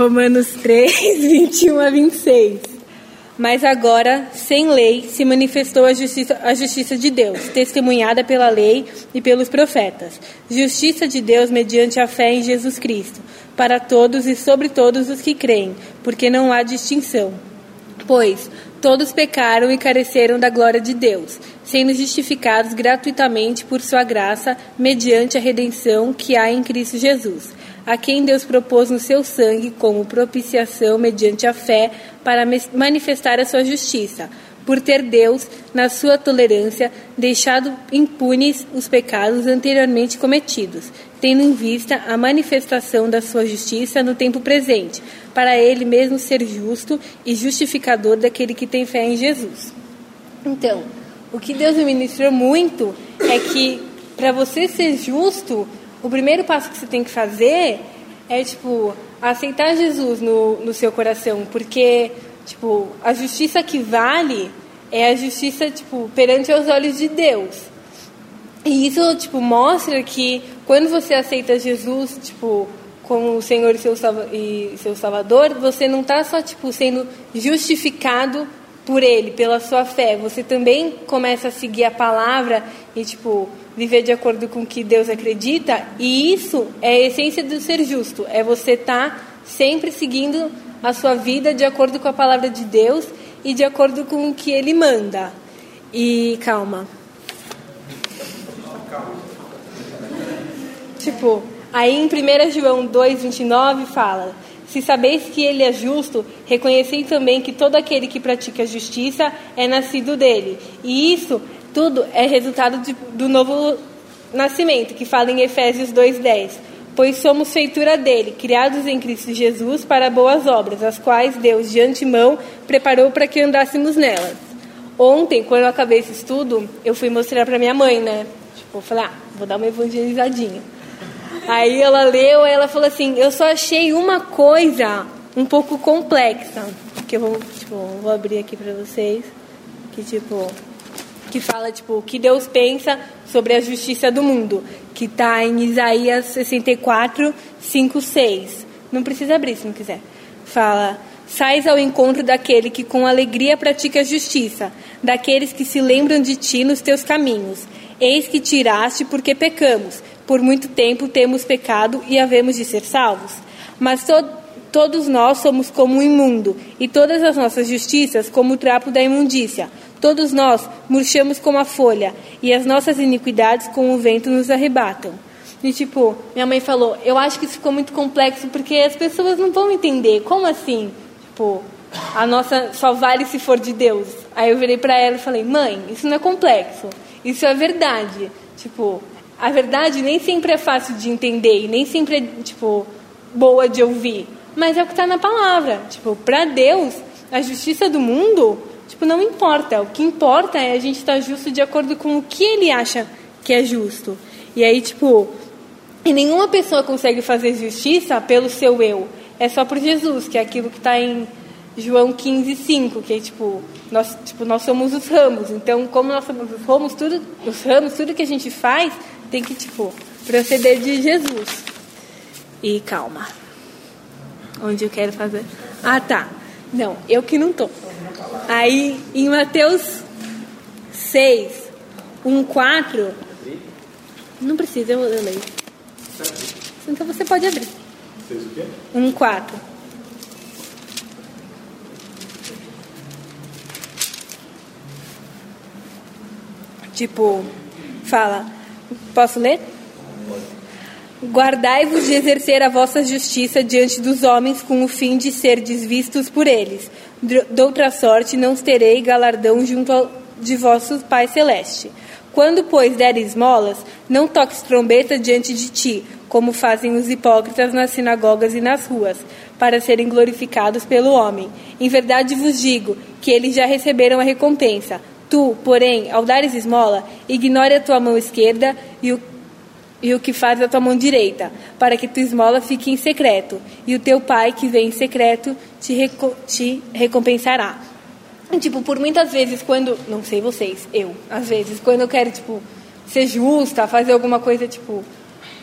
Romanos 3, 21 a 26. Mas agora, sem lei, se manifestou a justiça, a justiça de Deus, testemunhada pela lei e pelos profetas. Justiça de Deus mediante a fé em Jesus Cristo, para todos e sobre todos os que creem, porque não há distinção. Pois todos pecaram e careceram da glória de Deus, sendo justificados gratuitamente por sua graça, mediante a redenção que há em Cristo Jesus a quem Deus propôs no seu sangue como propiciação mediante a fé para manifestar a sua justiça, por ter Deus, na sua tolerância, deixado impunes os pecados anteriormente cometidos, tendo em vista a manifestação da sua justiça no tempo presente, para ele mesmo ser justo e justificador daquele que tem fé em Jesus. Então, o que Deus me ministrou muito é que para você ser justo, o primeiro passo que você tem que fazer é, tipo, aceitar Jesus no, no seu coração, porque, tipo, a justiça que vale é a justiça, tipo, perante os olhos de Deus. E isso, tipo, mostra que quando você aceita Jesus, tipo, como o Senhor e seu, e seu Salvador, você não está só, tipo, sendo justificado por Ele, pela sua fé. Você também começa a seguir a palavra e, tipo, viver de acordo com o que Deus acredita, e isso é a essência do ser justo, é você estar tá sempre seguindo a sua vida de acordo com a palavra de Deus e de acordo com o que ele manda. E calma. Tipo, aí em 1 João 2,29 fala: Se sabeis que ele é justo, reconhecei também que todo aquele que pratica a justiça é nascido dele. E isso tudo é resultado de, do novo nascimento, que fala em Efésios 2,10. Pois somos feitura dele, criados em Cristo Jesus para boas obras, as quais Deus de antemão preparou para que andássemos nelas. Ontem, quando eu acabei esse estudo, eu fui mostrar para minha mãe, né? Tipo, falei, ah, vou dar uma evangelizadinha. Aí ela leu, ela falou assim: Eu só achei uma coisa um pouco complexa, que eu vou, tipo, vou abrir aqui para vocês, que tipo, que fala tipo o que Deus pensa sobre a justiça do mundo, que está em Isaías 64, 5, 6. Não precisa abrir se não quiser. Fala: Sais ao encontro daquele que com alegria pratica a justiça, daqueles que se lembram de ti nos teus caminhos. Eis que tiraste porque pecamos. Por muito tempo temos pecado e havemos de ser salvos. Mas to todos nós somos como um imundo, e todas as nossas justiças como o trapo da imundícia. Todos nós murchamos como a folha, e as nossas iniquidades com o vento nos arrebatam. E tipo, minha mãe falou, eu acho que isso ficou muito complexo porque as pessoas não vão entender. Como assim? Tipo, a nossa só vale se for de Deus. Aí eu virei para ela e falei, mãe, isso não é complexo. Isso é verdade. Tipo, a verdade nem sempre é fácil de entender e nem sempre é, tipo, boa de ouvir. Mas é o que está na palavra. Tipo, para Deus, a justiça do mundo Tipo, não importa. O que importa é a gente estar tá justo de acordo com o que ele acha que é justo. E aí, tipo, e nenhuma pessoa consegue fazer justiça pelo seu eu. É só por Jesus, que é aquilo que está em João 15, 5, que é tipo nós, tipo, nós somos os ramos. Então, como nós somos os ramos, tudo, os ramos, tudo que a gente faz tem que, tipo, proceder de Jesus. E calma. Onde eu quero fazer? Ah, tá. Não, eu que não tô. Aí em Mateus 6, 1, 4. Não precisa, eu, eu leio. Então você pode abrir. 1, 4. Tipo, fala. Posso ler? Guardai-vos de exercer a vossa justiça diante dos homens com o fim de ser desvistos por eles de outra sorte não terei galardão junto de vosso Pai Celeste. Quando, pois, deres esmolas, não toques trombeta diante de ti, como fazem os hipócritas nas sinagogas e nas ruas, para serem glorificados pelo homem. Em verdade vos digo que eles já receberam a recompensa. Tu, porém, ao dares esmola, ignore a tua mão esquerda e o e o que faz a tua mão direita, para que tua esmola fique em secreto, e o teu pai que vem em secreto te, reco te recompensará. E, tipo, por muitas vezes, quando. Não sei vocês, eu, às vezes, quando eu quero, tipo, ser justa, fazer alguma coisa, tipo,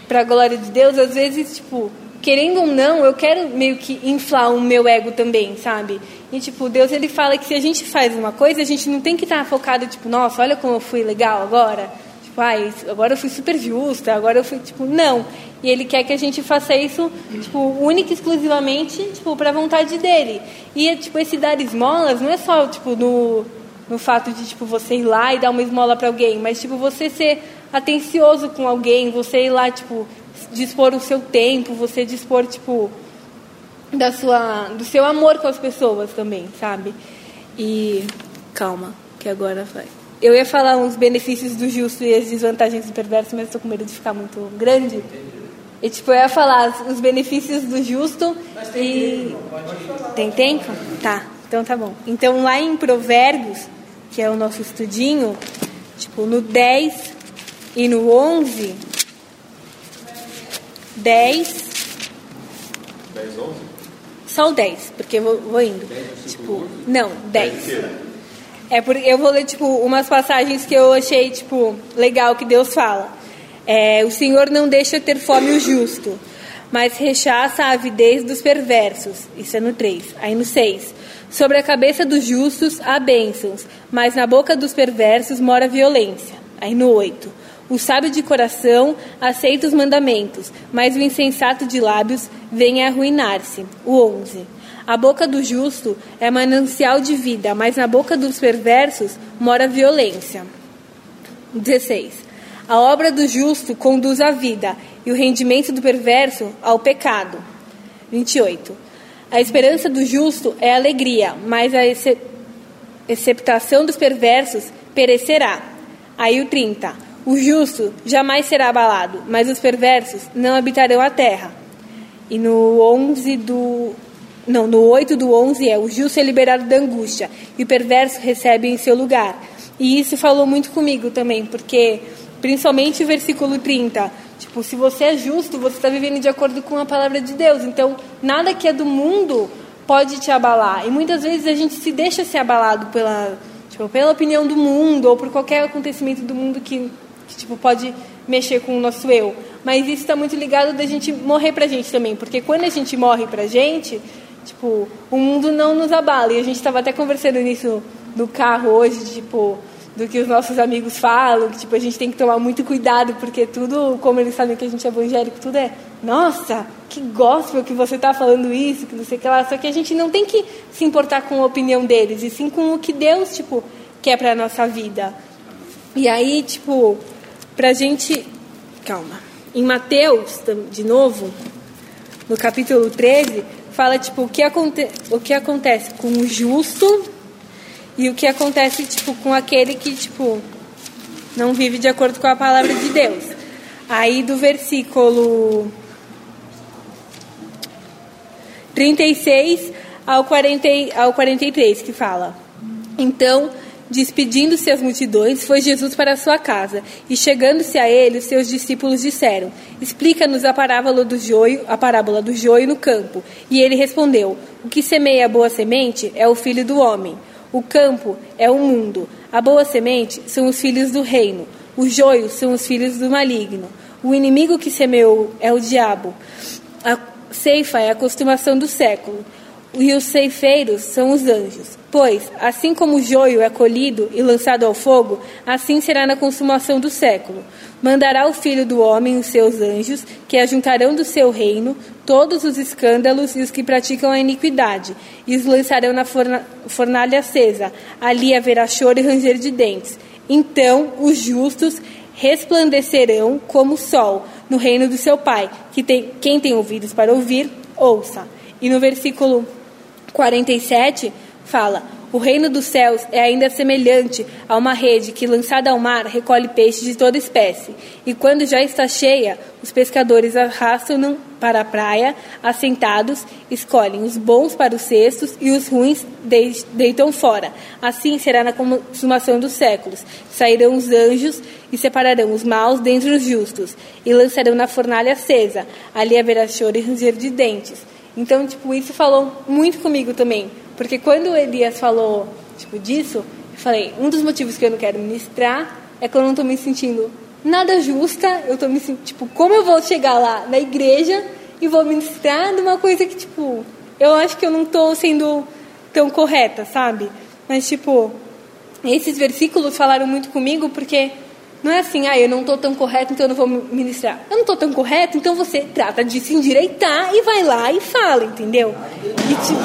pra glória de Deus, às vezes, tipo, querendo ou não, eu quero meio que inflar o meu ego também, sabe? E, tipo, Deus, ele fala que se a gente faz uma coisa, a gente não tem que estar focado, tipo, nossa, olha como eu fui legal agora. Tipo, ai, agora eu fui super justa, agora eu fui, tipo, não. E ele quer que a gente faça isso, tipo, única e exclusivamente, tipo, para vontade dele. E, tipo, esse dar esmolas não é só, tipo, no, no fato de, tipo, você ir lá e dar uma esmola para alguém, mas, tipo, você ser atencioso com alguém, você ir lá, tipo, dispor o seu tempo, você dispor, tipo, da sua, do seu amor com as pessoas também, sabe? E calma, que agora vai. Eu ia falar uns benefícios do justo e as desvantagens do perverso, mas estou com medo de ficar muito grande. E tipo, eu ia falar os benefícios do justo mas tem e. Tempo, tem tempo? Tá, então tá bom. Então lá em Provérbios, que é o nosso estudinho, tipo, no 10 e no 11. 10. 10, 11? Só o 10, porque eu vou, vou indo. 10, tipo, não, 10. inteiro. É porque eu vou ler tipo umas passagens que eu achei tipo legal que Deus fala. É, o Senhor não deixa ter fome o justo, mas rechaça a avidez dos perversos. Isso é no 3. Aí no 6. Sobre a cabeça dos justos há bênçãos, mas na boca dos perversos mora violência. Aí no 8. O sábio de coração aceita os mandamentos, mas o insensato de lábios vem a arruinar-se. O 11. A boca do justo é manancial de vida, mas na boca dos perversos mora violência. 16. A obra do justo conduz à vida, e o rendimento do perverso ao pecado. 28. A esperança do justo é alegria, mas a excep- exceptação dos perversos perecerá. Aí o 30. O justo jamais será abalado, mas os perversos não habitarão a terra. E no 11 do. Não, no 8 do 11 é: o justo é liberado da angústia e o perverso recebe em seu lugar. E isso falou muito comigo também, porque, principalmente o versículo 30, tipo, se você é justo, você está vivendo de acordo com a palavra de Deus. Então, nada que é do mundo pode te abalar. E muitas vezes a gente se deixa ser abalado pela, tipo, pela opinião do mundo ou por qualquer acontecimento do mundo que, que tipo, pode mexer com o nosso eu. Mas isso está muito ligado da gente morrer pra gente também, porque quando a gente morre pra gente, tipo, o mundo não nos abala. E a gente estava até conversando nisso no carro hoje, tipo, do que os nossos amigos falam, que tipo, a gente tem que tomar muito cuidado, porque tudo, como eles sabem que a gente é evangélico, tudo é, nossa, que gospel que você está falando isso, que não sei o que lá. Só que a gente não tem que se importar com a opinião deles, e sim com o que Deus, tipo, quer pra nossa vida. E aí, tipo, pra gente. Calma. Em Mateus, de novo, no capítulo 13, fala, tipo, o que, aconte... o que acontece com o justo e o que acontece, tipo, com aquele que, tipo, não vive de acordo com a palavra de Deus. Aí do versículo 36 ao, 40, e- ao 43, que fala: Então, despedindo-se as multidões, foi Jesus para sua casa, e chegando-se a ele, seus discípulos disseram: Explica-nos a parábola do joio, a parábola do joio no campo. E ele respondeu: O que semeia a boa semente é o filho do homem. O campo é o mundo. A boa semente são os filhos do reino. Os joios são os filhos do maligno. O inimigo que semeou é o diabo. A ceifa é a costumação do século. E os ceifeiros são os anjos. Pois, assim como o joio é colhido e lançado ao fogo, assim será na consumação do século. Mandará o Filho do Homem os seus anjos, que ajuntarão do seu reino todos os escândalos e os que praticam a iniquidade, e os lançarão na forna fornalha acesa. Ali haverá choro e ranger de dentes. Então os justos resplandecerão como o sol no reino do seu Pai. Que tem, quem tem ouvidos para ouvir, ouça. E no versículo 47 fala: O reino dos céus é ainda semelhante a uma rede que, lançada ao mar, recolhe peixes de toda espécie. E quando já está cheia, os pescadores arrastam-no para a praia, assentados, escolhem os bons para os cestos e os ruins dei- deitam fora. Assim será na consumação dos séculos. Sairão os anjos e separarão os maus dentre os justos, e lançarão na fornalha acesa. Ali haverá choro e ranger de dentes. Então, tipo, isso falou muito comigo também. Porque quando o Elias falou, tipo, disso, eu falei, um dos motivos que eu não quero ministrar é que eu não tô me sentindo nada justa. Eu tô me sentindo, tipo, como eu vou chegar lá na igreja e vou ministrar de uma coisa que, tipo, eu acho que eu não estou sendo tão correta, sabe? Mas, tipo, esses versículos falaram muito comigo porque não é assim, ah, eu não estou tão correto, então eu não vou ministrar. Eu não estou tão correto, então você trata de se endireitar e vai lá e fala, entendeu? E tipo.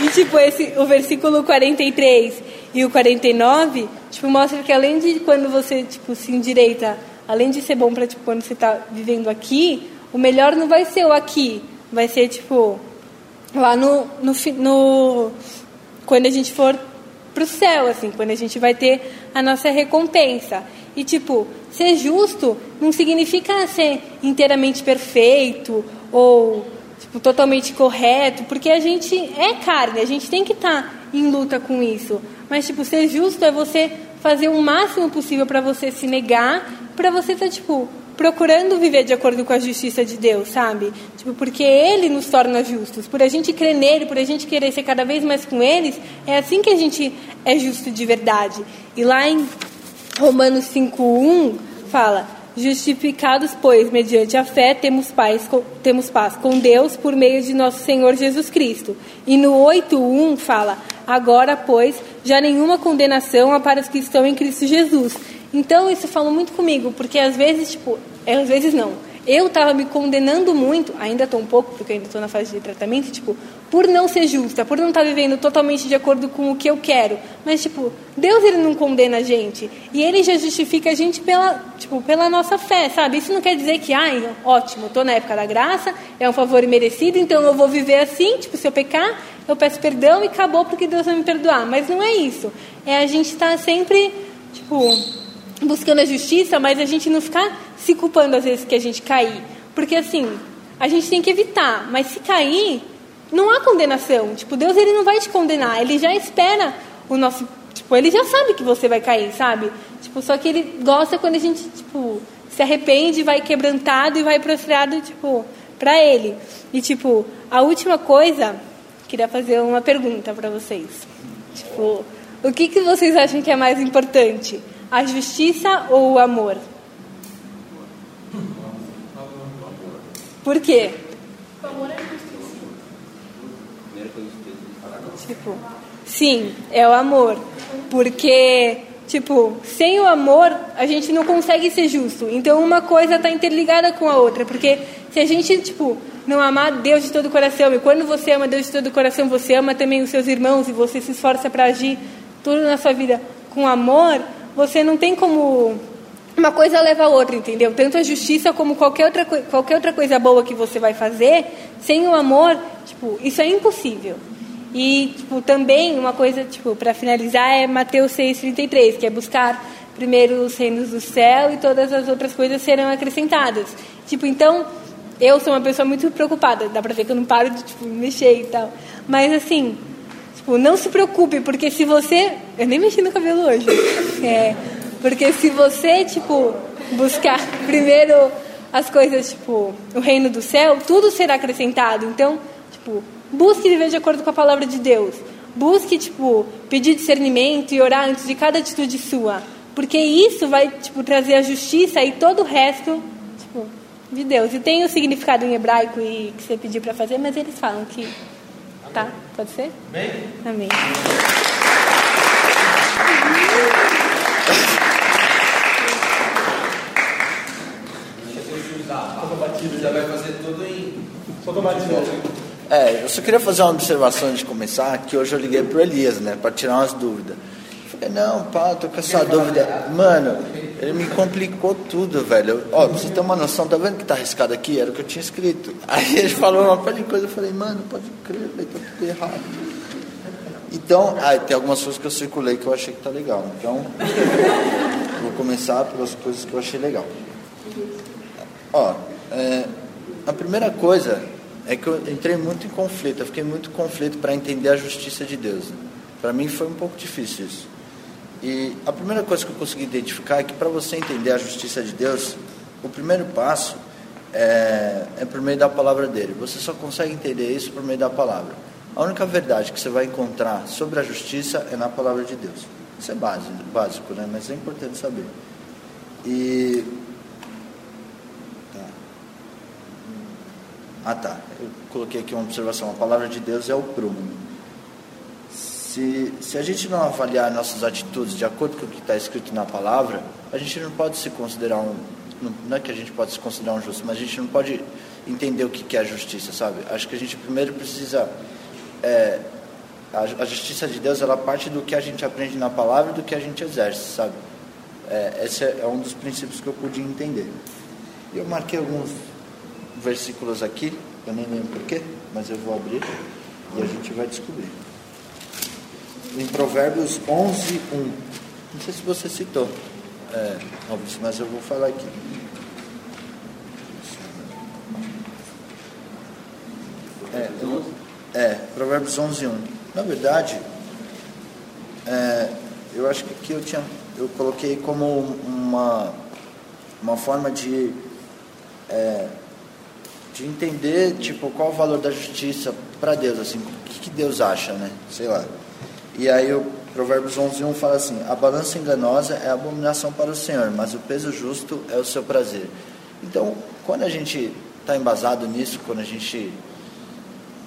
E tipo, esse, o versículo 43 e o 49, tipo, mostra que além de quando você, tipo, se endireita, além de ser bom para tipo, quando você está vivendo aqui, o melhor não vai ser o aqui, vai ser, tipo, lá no, no, no quando a gente for pro céu, assim, quando a gente vai ter a nossa recompensa. E tipo, ser justo não significa ser inteiramente perfeito ou tipo, totalmente correto, porque a gente é carne, a gente tem que estar tá em luta com isso. Mas tipo, ser justo é você fazer o máximo possível para você se negar, para você estar tá, tipo procurando viver de acordo com a justiça de Deus, sabe? Tipo, porque Ele nos torna justos. Por a gente crer nele, por a gente querer ser cada vez mais com eles, é assim que a gente é justo de verdade. E lá em Romanos 5:1 fala: Justificados, pois, mediante a fé, temos paz, temos paz com Deus por meio de nosso Senhor Jesus Cristo. E no 8:1 fala: Agora, pois, já nenhuma condenação há para os que estão em Cristo Jesus então isso falou muito comigo, porque às vezes, tipo, é, às vezes não. Eu estava me condenando muito, ainda estou um pouco, porque ainda estou na fase de tratamento, tipo, por não ser justa, por não estar tá vivendo totalmente de acordo com o que eu quero. Mas, tipo, Deus ele não condena a gente. E ele já justifica a gente pela, tipo, pela nossa fé, sabe? Isso não quer dizer que, ai, ótimo, estou na época da graça, é um favor imerecido, então eu vou viver assim, tipo, se eu pecar, eu peço perdão e acabou porque Deus vai me perdoar. Mas não é isso. É a gente estar tá sempre, tipo buscando a justiça, mas a gente não ficar se culpando às vezes que a gente cair. Porque assim, a gente tem que evitar, mas se cair, não há condenação. Tipo, Deus ele não vai te condenar, ele já espera o nosso, tipo, ele já sabe que você vai cair, sabe? Tipo, só que ele gosta quando a gente, tipo, se arrepende, vai quebrantado e vai prostrado, tipo, para ele. E tipo, a última coisa, queria fazer uma pergunta para vocês. Tipo, o que que vocês acham que é mais importante? A justiça ou o amor? Por quê? O amor é justiça. Tipo, sim, é o amor. Porque, tipo, sem o amor, a gente não consegue ser justo. Então, uma coisa está interligada com a outra. Porque se a gente, tipo, não amar Deus de todo o coração, e quando você ama Deus de todo o coração, você ama também os seus irmãos, e você se esforça para agir tudo na sua vida com amor, você não tem como uma coisa leva a outra, entendeu? Tanto a justiça como qualquer outra, qualquer outra coisa boa que você vai fazer, sem o amor, tipo, isso é impossível. E, tipo, também uma coisa, tipo, para finalizar é Mateus 6:33, que é buscar primeiro os reinos do céu e todas as outras coisas serão acrescentadas. Tipo, então, eu sou uma pessoa muito preocupada, dá pra ver que eu não paro de, tipo, mexer e tal. Mas, assim, Tipo, não se preocupe, porque se você. Eu nem mexi no cabelo hoje. É, porque se você, tipo, buscar primeiro as coisas, tipo, o reino do céu, tudo será acrescentado. Então, tipo, busque viver de acordo com a palavra de Deus. Busque, tipo, pedir discernimento e orar antes de cada atitude sua. Porque isso vai, tipo, trazer a justiça e todo o resto, de Deus. E tem o significado em hebraico e que você pediu para fazer, mas eles falam que Tá? Pode ser? Amém? Amém. Já vai fazer tudo em. É, eu só queria fazer uma observação de começar, que hoje eu liguei pro Elias, né, para tirar umas dúvidas. Falei, não, pá, tô com essa dúvida. Mano, ele me complicou tudo, velho. Ó, pra você ter uma noção, tá vendo que tá arriscado aqui? Era o que eu tinha escrito. Aí ele falou uma de coisa, eu falei, mano, pode crer, velho, tá tudo errado. Então, aí tem algumas coisas que eu circulei que eu achei que tá legal. Então, vou começar pelas coisas que eu achei legal. Ó, é, a primeira coisa é que eu entrei muito em conflito, eu fiquei muito em conflito para entender a justiça de Deus. Para mim foi um pouco difícil isso. E a primeira coisa que eu consegui identificar é que para você entender a justiça de Deus, o primeiro passo é, é por meio da palavra dele. Você só consegue entender isso por meio da palavra. A única verdade que você vai encontrar sobre a justiça é na palavra de Deus. Isso é básico, básico né? mas é importante saber. E. Tá. Ah tá, eu coloquei aqui uma observação. A palavra de Deus é o prumo. Se, se a gente não avaliar nossas atitudes de acordo com o que está escrito na palavra, a gente não pode se considerar um. Não é que a gente pode se considerar um justo, mas a gente não pode entender o que é a justiça, sabe? Acho que a gente primeiro precisa. É, a, a, justiça de Deus ela parte do que a gente aprende na palavra e do que a gente exerce, sabe? É, esse é, é um dos princípios que eu pude entender. Eu marquei alguns versículos aqui, eu nem lembro porquê, mas eu vou abrir e a gente vai descobrir. Em Provérbios 11, 1. Não sei se você citou, é, mas eu vou falar aqui. É, é Provérbios 11, 1. Na verdade, é, eu acho que aqui eu, tinha, eu coloquei como uma, uma forma de, é, de entender tipo, qual o valor da justiça para Deus, assim, o que, que, Deus acha, né? Sei lá. E aí o Provérbios 11, 1 fala assim, a balança enganosa é abominação para o Senhor, mas o peso justo é o seu prazer. Então, quando a gente está embasado nisso, quando a gente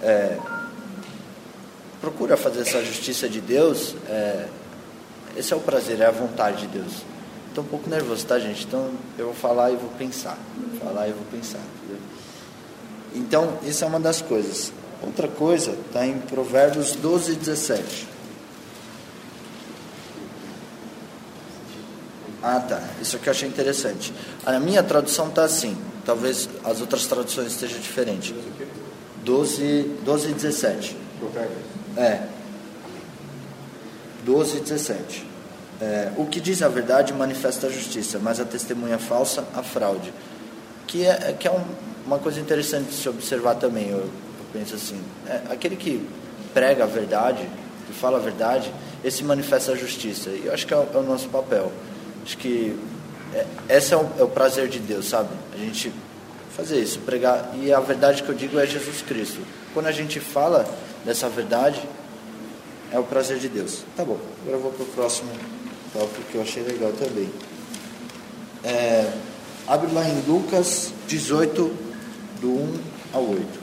é, procura fazer essa justiça de Deus, é, esse é o prazer, é a vontade de Deus. Estou um pouco nervoso, tá, gente? Então eu vou falar e vou pensar. Vou falar e vou pensar. Entendeu? Então, isso é uma das coisas. Outra coisa está em Provérbios 12, 17. Ah, tá. Isso aqui eu achei interessante. A minha tradução está assim. Talvez as outras traduções estejam diferentes. 12, 12 e 17. É. 12 e 17. É, o que diz a verdade manifesta a justiça, mas a testemunha falsa, a fraude. Que é, que é um, uma coisa interessante de se observar também, eu, eu penso assim. É, aquele que prega a verdade, que fala a verdade, esse manifesta a justiça. E eu acho que é o, é o nosso papel. Acho que é, esse é o, é o prazer de Deus, sabe? A gente fazer isso, pregar. E a verdade que eu digo é Jesus Cristo. Quando a gente fala dessa verdade, é o prazer de Deus. Tá bom, agora eu vou para o próximo tópico que eu achei legal também. É, abre lá em Lucas 18, do 1 ao 8.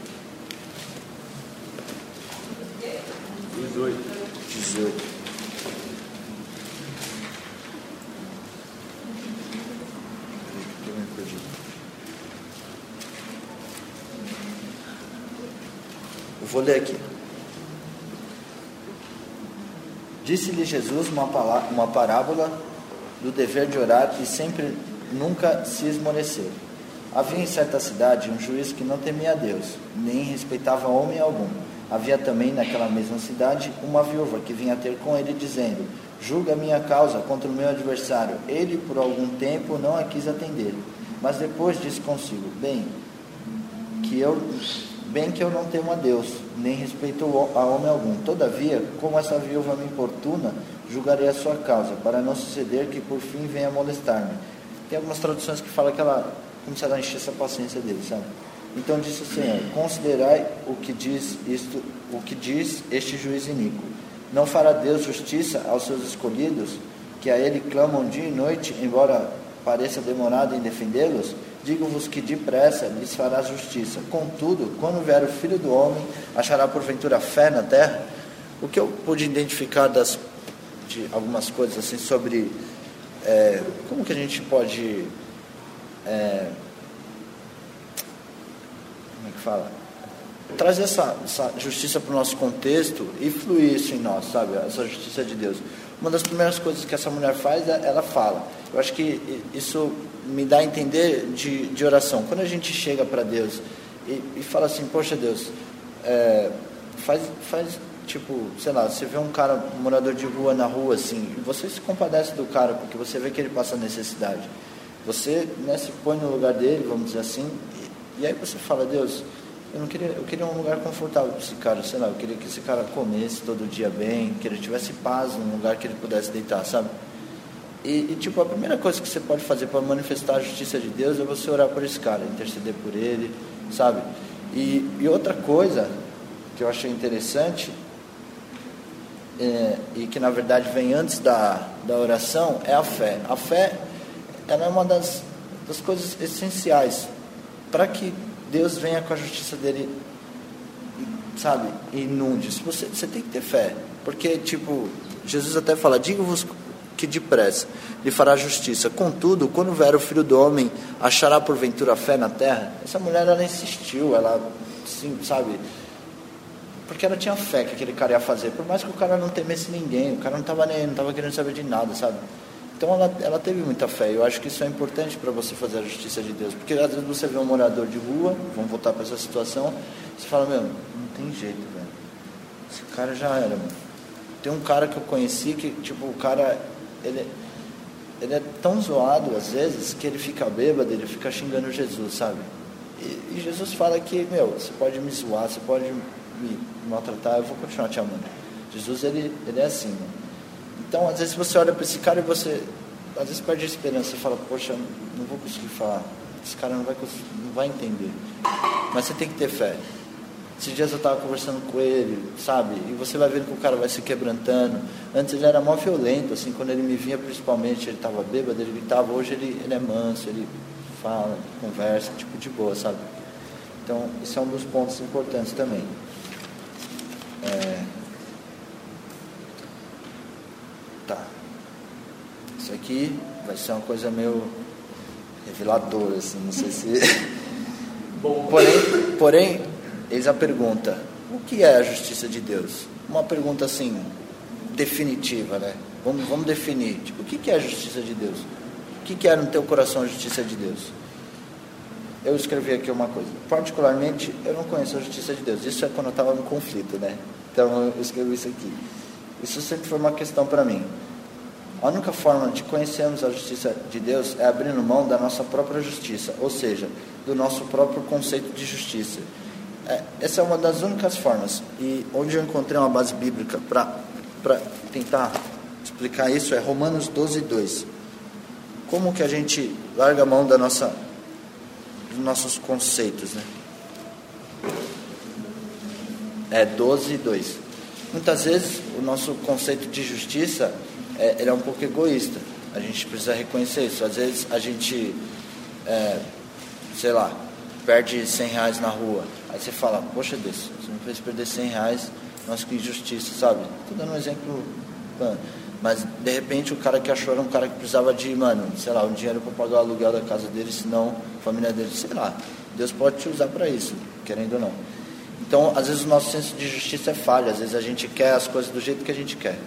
18. 18. Vou ler aqui. Disse-lhe Jesus uma, uma parábola do dever de orar e sempre nunca se esmoreceu. Havia em certa cidade um juiz que não temia a Deus, nem respeitava homem algum. Havia também naquela mesma cidade uma viúva que vinha ter com ele, dizendo: Julga minha causa contra o meu adversário. Ele, por algum tempo, não a quis atender. Mas depois disse consigo: Bem, que eu Bem que eu não temo a Deus, nem respeito a homem algum. Todavia, como essa viúva me importuna, julgarei a sua causa, para não suceder que por fim venha molestar-me. Tem algumas traduções que falam que ela, como se ela enchesse a paciência dele, sabe? Então disse o Senhor: Considerai o que diz isto, o que diz este juiz iníquo. Não fará Deus justiça aos seus escolhidos, que a ele clamam dia e noite, embora pareça demorado em defendê-los? Digo-vos que depressa lhes fará justiça. Contudo, quando vier o Filho do Homem, achará porventura fé na terra? O que eu pude identificar das, de algumas coisas assim sobre é, como que a gente pode é, como é que fala? Trazer essa, essa justiça para o nosso contexto e fluir isso em nós, sabe? Essa justiça de Deus. Uma das primeiras coisas que essa mulher faz, é, ela fala. Eu acho que isso me dá a entender de, de oração. Quando a gente chega para Deus e, e, fala assim, poxa Deus, é, faz, faz tipo, sei lá, você vê um cara, um morador de rua na rua assim, e você se compadece do cara porque você vê que ele passa necessidade. Você né, se põe no lugar dele, vamos dizer assim, e, e aí você fala, Deus, eu não queria, eu queria um lugar confortável para esse cara, sei lá, eu queria que esse cara comesse todo dia bem, que ele tivesse paz, um lugar que ele pudesse deitar, sabe? E, e, tipo, a primeira coisa que você pode fazer para manifestar a justiça de Deus é você orar por esse cara, interceder por ele, sabe? E, e outra coisa que eu achei interessante é, e que na verdade vem antes da, da oração é a fé. A fé ela é uma das, das coisas essenciais para que Deus venha com a justiça dele, sabe, inunde. Você, você tem que ter fé, porque tipo Jesus até fala: diga-vos que depressa lhe fará justiça. Contudo, quando vier o filho do homem, achará porventura fé na terra? Essa mulher ela insistiu, ela, sim, sabe, porque ela tinha fé que aquele cara ia fazer, por mais que o cara não temesse ninguém, o cara não estava nem, não estava querendo saber de nada, sabe? Então ela, ela teve muita fé. Eu acho que isso é importante para você fazer a justiça de Deus, porque às vezes você vê um morador de rua, vamos voltar para essa situação, você fala meu, não tem jeito, velho. Esse cara já era, mano. Tem um cara que eu conheci que tipo o cara ele ele é tão zoado às vezes que ele fica bêbado, ele fica xingando Jesus, sabe? E, e Jesus fala que, meu, você pode me zoar, você pode me maltratar, eu vou continuar te amando. Jesus, ele, ele é assim. Né? Então, às vezes você olha para esse cara e você, às vezes perde a esperança, você fala, poxa, não vou conseguir falar, esse cara não vai, não vai entender. Mas você tem que ter fé. Esses dias eu estava conversando com ele, sabe? E você vai vendo que o cara vai se quebrantando. Antes ele era mó violento, assim, quando ele me vinha principalmente, ele estava bêbado, ele gritava. Hoje ele, ele é manso, ele fala, conversa, tipo de boa, sabe? Então, esse é um dos pontos importantes também. É... Tá. Isso aqui vai ser uma coisa meio reveladora, assim, não sei se. Bom. Porém, porém, eis a pergunta: o que é a justiça de Deus? Uma pergunta assim, definitiva, né? Vamos, vamos definir. Tipo, o que é a justiça de Deus? O que é no teu coração a justiça de Deus? eu escrevi aqui uma coisa. Particularmente, eu não conheço a justiça de Deus. Isso é quando eu estava no conflito, né? Então, eu escrevi isso aqui. Isso sempre foi uma questão para mim. A única forma de conhecermos a justiça de Deus é abrindo mão da nossa própria justiça, ou seja, do nosso próprio conceito de justiça. É, essa é uma das únicas formas. E onde eu encontrei uma base bíblica para tentar explicar isso é Romanos 12, 2. Como que a gente larga a mão da nossa dos nossos conceitos. Né? É 12 e 2. Muitas vezes o nosso conceito de justiça é, ele é um pouco egoísta. A gente precisa reconhecer isso. Às vezes a gente, é, sei lá, perde 100 reais na rua. Aí você fala, poxa Deus, você me fez perder 100 reais, nossa, que injustiça, sabe? Estou dando um exemplo. Mano. Mas de repente o cara que achou era um cara que precisava de, mano, sei lá, um dinheiro para pagar o aluguel da casa dele, senão a família dele, sei lá. Deus pode te usar para isso, querendo ou não. Então, às vezes o nosso senso de justiça é falha, às vezes a gente quer as coisas do jeito que a gente quer.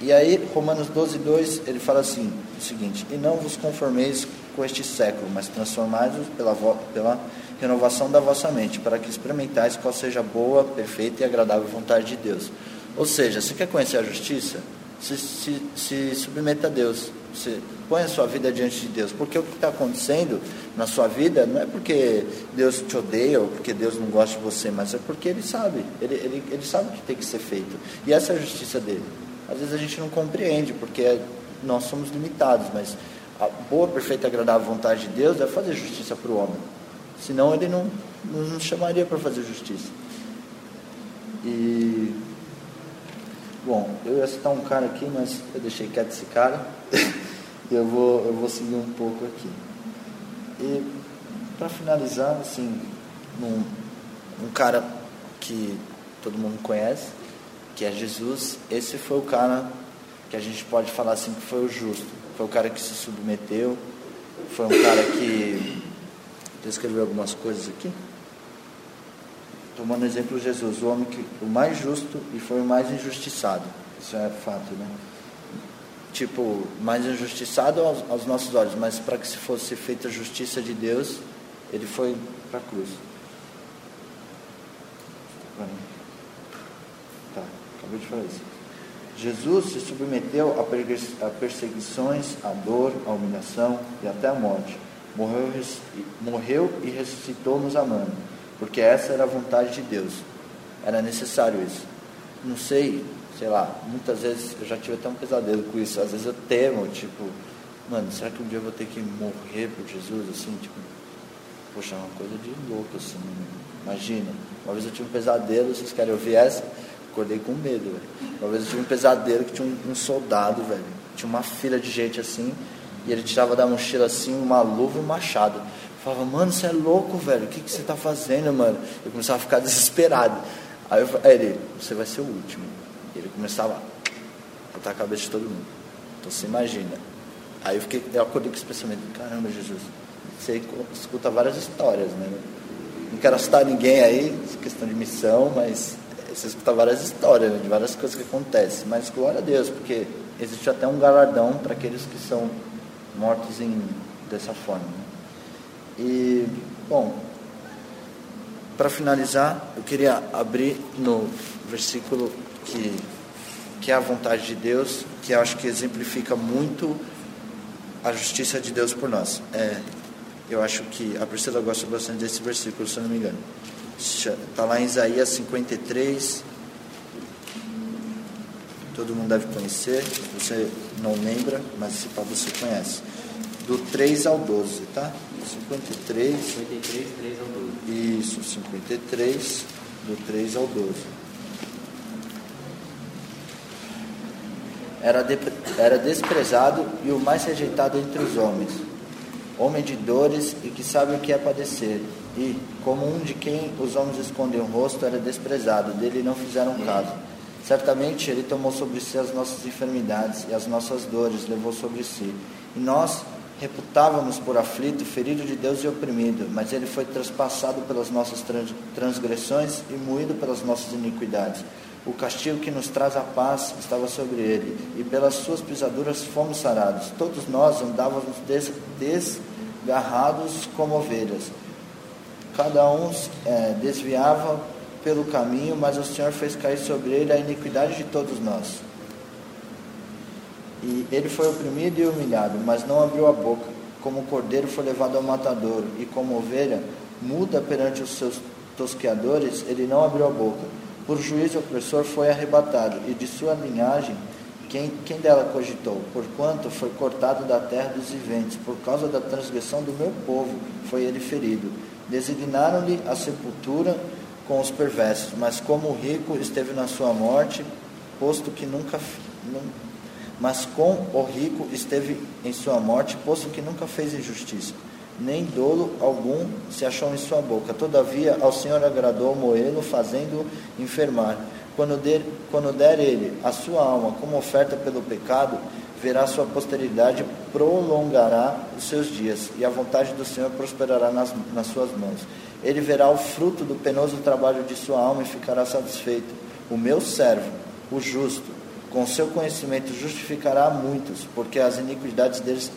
E aí, Romanos 12, 2, ele fala assim, o seguinte, e não vos conformeis com este século, mas transformai-vos pela, pela renovação da vossa mente, para que experimentais qual seja a boa, perfeita e agradável vontade de Deus. Ou seja, você quer conhecer a justiça? se, se, se submeta a Deus. Você põe a sua vida diante de Deus. Porque o que está acontecendo na sua vida não é porque Deus te odeia ou porque Deus não gosta de você, mas é porque Ele sabe. Ele, ele, ele sabe o que tem que ser feito. E essa é a justiça dele. Às vezes a gente não compreende, porque nós somos limitados, mas a boa, perfeita agradável vontade de Deus é fazer justiça para o homem. Senão ele não nos chamaria para fazer justiça. E Bom, eu ia citar um cara aqui, mas eu deixei quieto esse cara. e eu vou, eu vou seguir um pouco aqui. E para finalizar, assim, um, um cara que todo mundo conhece, que é Jesus, esse foi o cara que a gente pode falar assim que foi o justo. Foi o cara que se submeteu, foi um cara que. Deixa algumas coisas aqui tomando exemplo Jesus, o homem que o mais justo e foi o mais injustiçado. Isso é fato, né? Tipo, mais injustiçado aos, aos nossos olhos, mas para que se fosse feita a justiça de Deus, ele foi para a cruz. Tá, acabei de falar isso. Jesus se submeteu a perseguições, à dor, à humilhação e até à morte. Morreu, morreu e ressuscitou nos amando porque essa era a vontade de Deus. Era necessário isso. Não sei, sei lá, muitas vezes eu já tive até um pesadelo com isso. Às vezes eu temo, tipo, mano, será que um dia eu vou ter que morrer por Jesus, assim, tipo, poxa, é uma coisa de louco, assim, imagina. Uma vez eu tive um pesadelo, vocês querem ouvir essa? Acordei com medo, velho. Uma vez eu tive um pesadelo que tinha um, um soldado, velho. Tinha uma fila de gente assim, e ele tirava da mochila assim uma luva e um machado. Eu falava, mano, você é louco, velho. O que, que você tá fazendo, mano? Eu começava a ficar desesperado. Aí, eu, aí ele, você vai ser o último. E ele começava a botar a cabeça de todo mundo. Então você imagina. Aí eu, fiquei, eu acordei com esse pensamento, caramba, Jesus. Você escuta várias histórias, né? Não quero assustar ninguém aí, questão de missão, mas você escuta várias histórias né, de várias coisas que acontecem. Mas glória a Deus, porque existe até um galardão para aqueles que são mortos em, dessa forma. Né? E, bom, para finalizar, eu queria abrir no versículo que, que é a vontade de Deus, que eu acho que exemplifica muito a justiça de Deus por nós. É, eu acho que a Priscila gosta bastante desse versículo, se eu não me engano. Está lá em Isaías 53. Todo mundo deve conhecer. Você não lembra, mas esse pá você conhece. Do 3 ao 12, tá? 53. 53, 3 ao 12. Isso, 53, do 3 ao 12. Era, de, era desprezado e o mais rejeitado entre os homens, homem de dores e que sabe o que é padecer. E, como um de quem os homens escondem o rosto, era desprezado, dele não fizeram caso. Certamente ele tomou sobre si as nossas enfermidades e as nossas dores levou sobre si. E nós reputávamos por aflito, ferido de Deus e oprimido, mas ele foi traspassado pelas nossas transgressões e moído pelas nossas iniquidades. O castigo que nos traz a paz estava sobre ele, e pelas suas pisaduras fomos sarados. Todos nós andávamos des desgarrados como ovelhas. Cada um é, desviava pelo caminho, mas o Senhor fez cair sobre ele a iniquidade de todos nós. E ele foi oprimido e humilhado, mas não abriu a boca. Como o cordeiro foi levado ao matadouro, e como ovelha muda perante os seus tosqueadores, ele não abriu a boca. Por juízo opressor foi arrebatado, e de sua linhagem quem, quem dela cogitou? Porquanto foi cortado da terra dos viventes, por causa da transgressão do meu povo foi ele ferido. Designaram-lhe a sepultura com os perversos, mas como o rico esteve na sua morte, posto que nunca. Mas com o rico esteve em sua morte, posto que nunca fez injustiça, nem dolo algum se achou em sua boca. Todavia, ao Senhor agradou moê-lo, fazendo-o enfermar. Quando der, quando der ele a sua alma como oferta pelo pecado, verá sua posteridade, prolongará os seus dias, e a vontade do Senhor prosperará nas, nas suas mãos. Ele verá o fruto do penoso trabalho de sua alma e ficará satisfeito. O meu servo, o justo, com seu conhecimento justificará muitos, porque as iniquidades deles,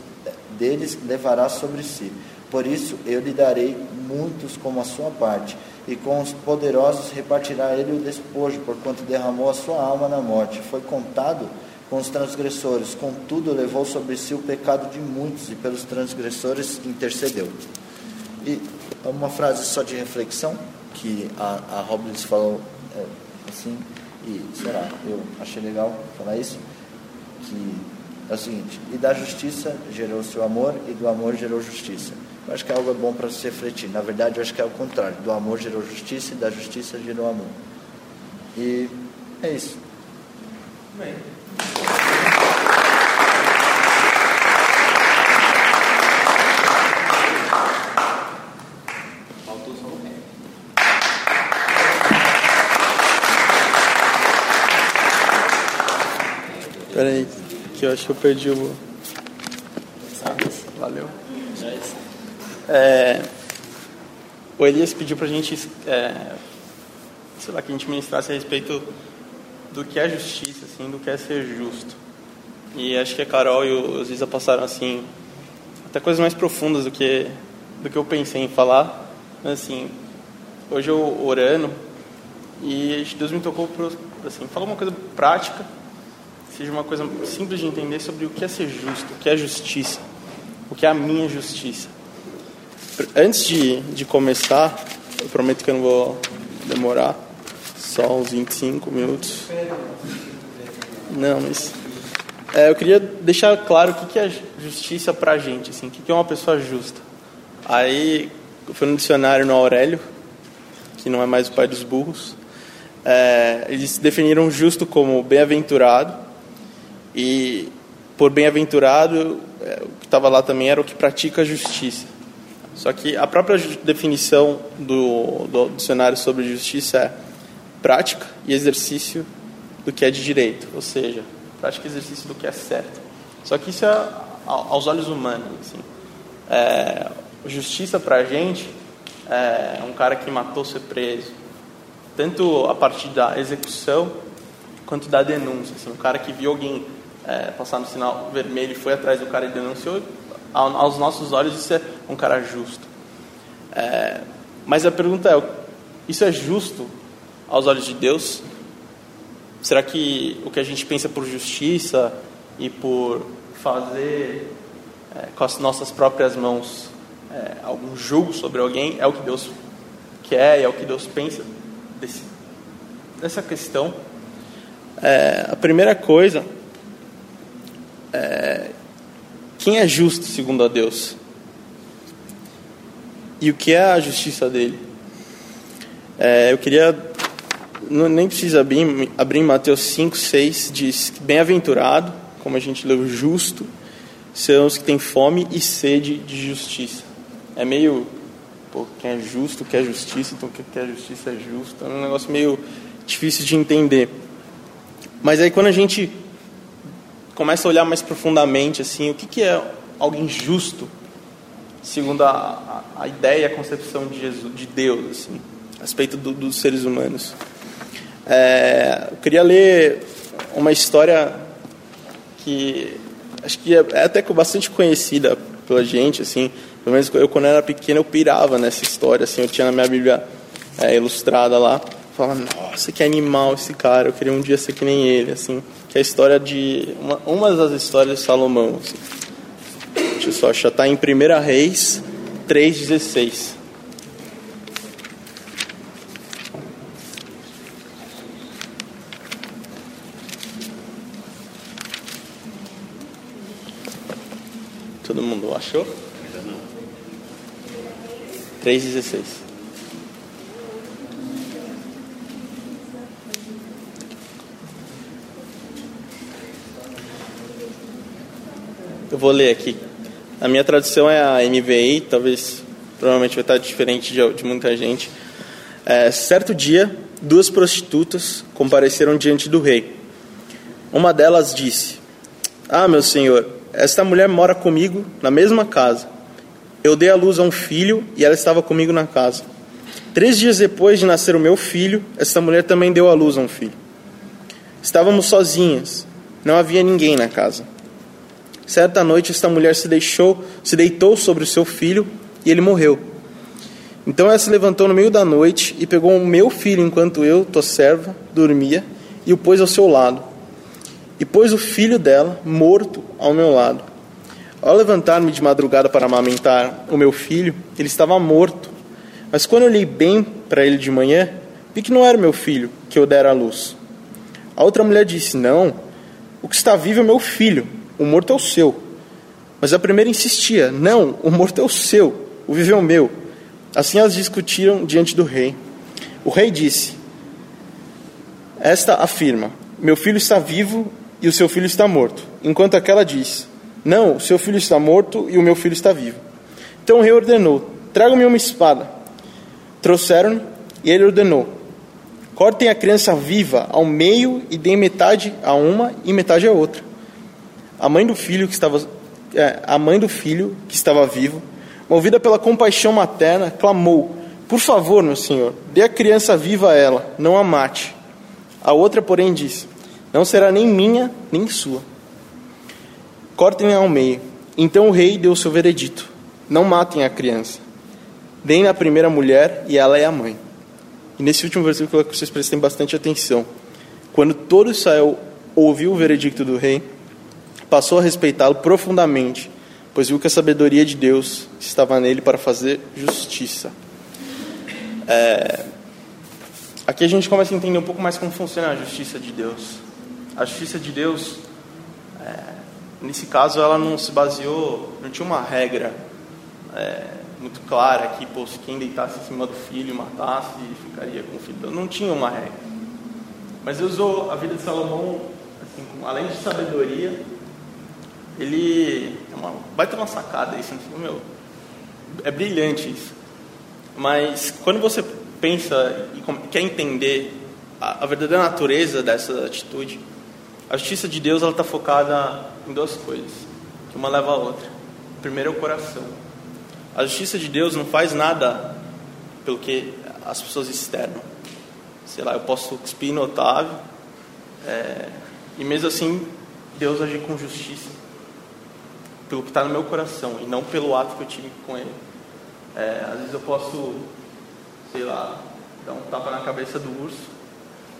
deles levará sobre si. Por isso eu lhe darei muitos como a sua parte, e com os poderosos repartirá ele o despojo, porquanto derramou a sua alma na morte. Foi contado com os transgressores, contudo levou sobre si o pecado de muitos, e pelos transgressores intercedeu. E uma frase só de reflexão, que a, a Robbins falou é, assim, e será, eu achei legal falar isso, que é o seguinte, e da justiça gerou seu amor, e do amor gerou justiça. Eu acho que é algo bom para se refletir. Na verdade, eu acho que é o contrário. Do amor gerou justiça, e da justiça gerou amor. E é isso. Bem. Pera aí, que eu acho que eu perdi o. Valeu. É, o Elias pediu pra gente, é, sei lá, que a gente ministrasse a respeito do que é justiça, assim, do que é ser justo. E acho que a Carol e o Ziza passaram, assim, até coisas mais profundas do que, do que eu pensei em falar. Mas, assim, hoje eu orando e Deus me tocou para, assim, falar uma coisa prática seja uma coisa simples de entender sobre o que é ser justo, o que é justiça, o que é a minha justiça. Antes de, de começar, eu prometo que eu não vou demorar, só uns 25 minutos. Não, mas é, eu queria deixar claro o que é justiça para a gente, assim, o que é uma pessoa justa. Aí eu fui no dicionário no Aurélio, que não é mais o pai dos burros, é, eles definiram justo como bem-aventurado, e por bem-aventurado, é, o que estava lá também era o que pratica a justiça. Só que a própria definição do, do dicionário sobre justiça é prática e exercício do que é de direito, ou seja, prática e exercício do que é certo. Só que isso é aos olhos humanos. Assim. É, justiça para a gente é um cara que matou ser preso, tanto a partir da execução quanto da denúncia. Assim, um cara que viu alguém é, passar no sinal vermelho e foi atrás do cara e denunciou, aos nossos olhos isso é um cara justo. É, mas a pergunta é: isso é justo aos olhos de Deus? Será que o que a gente pensa por justiça e por fazer é, com as nossas próprias mãos é, algum julgo sobre alguém é o que Deus quer, é o que Deus pensa desse, dessa questão? É, a primeira coisa é quem é justo segundo a Deus e o que é a justiça dele. É, eu queria não, nem precisa abrir, abrir Mateus 5, 6, diz bem-aventurado, como a gente leu, justo, são os que têm fome e sede de justiça. É meio, pô, quem é justo quer justiça, então o que é justiça é justo. É um negócio meio difícil de entender. Mas aí quando a gente começa a olhar mais profundamente, assim, o que, que é alguém justo, segundo a, a, a ideia, a concepção de, Jesus, de Deus, assim, a respeito do, dos seres humanos. É, eu queria ler uma história que acho que é, é até bastante conhecida pela gente, assim, pelo menos eu, quando era pequeno, eu pirava nessa história. Assim, eu tinha na minha Bíblia é, ilustrada lá. Falava, nossa, que animal esse cara. Eu queria um dia ser que nem ele. Assim, que é a história de. Uma, uma das histórias de Salomão. Assim. Deixa eu só achar. Está em 1 Reis 3,16. Todo mundo achou? 3,16. Eu vou ler aqui. A minha tradução é a MVI, talvez, provavelmente vai estar diferente de, de muita gente. É, certo dia, duas prostitutas compareceram diante do rei. Uma delas disse: Ah, meu senhor, esta mulher mora comigo na mesma casa eu dei à luz a um filho e ela estava comigo na casa. Três dias depois de nascer o meu filho, esta mulher também deu à luz a um filho. Estávamos sozinhas, não havia ninguém na casa. Certa noite, esta mulher se deixou, se deitou sobre o seu filho e ele morreu. Então ela se levantou no meio da noite e pegou o meu filho enquanto eu, tua serva, dormia e o pôs ao seu lado. E pôs o filho dela, morto, ao meu lado. Ao levantar-me de madrugada para amamentar o meu filho, ele estava morto. Mas quando olhei bem para ele de manhã, vi que não era meu filho que eu dera à luz. A outra mulher disse: Não, o que está vivo é meu filho, o morto é o seu. Mas a primeira insistia: Não, o morto é o seu, o vivo é o meu. Assim elas discutiram diante do rei. O rei disse: Esta afirma: Meu filho está vivo e o seu filho está morto. Enquanto aquela diz: não, seu filho está morto e o meu filho está vivo. Então o rei ordenou: Tragam-me uma espada. Trouxeram e ele ordenou: Cortem a criança viva ao meio e deem metade a uma e metade a outra. A mãe do filho que estava é, a mãe do filho que estava vivo, movida pela compaixão materna, clamou: Por favor, meu senhor, dê a criança viva a ela, não a mate. A outra, porém, disse: Não será nem minha nem sua cortem ao meio. Então o rei deu o seu veredito: não matem a criança. Deem a primeira mulher e ela é a mãe. E nesse último versículo que vocês prestem bastante atenção. Quando todo Israel ouviu o veredicto do rei, passou a respeitá-lo profundamente, pois viu que a sabedoria de Deus estava nele para fazer justiça. É... Aqui a gente começa a entender um pouco mais como funciona a justiça de Deus. A justiça de Deus é Nesse caso, ela não se baseou, não tinha uma regra é, muito clara que pô, quem deitasse em cima do filho matasse ficaria com o filho. Não tinha uma regra. Mas Deus usou a vida de Salomão, assim, além de sabedoria, ele é uma, vai ter uma sacada isso, assim, meu, é brilhante isso. Mas quando você pensa e quer entender a, a verdadeira natureza dessa atitude, a justiça de Deus ela está focada em duas coisas, que uma leva a outra. Primeiro é o coração. A justiça de Deus não faz nada pelo que as pessoas externam. Sei lá, eu posso cuspir no Otávio, é, e mesmo assim Deus agir com justiça pelo que está no meu coração e não pelo ato que eu tive com ele. É, às vezes eu posso, sei lá, dar um tapa na cabeça do urso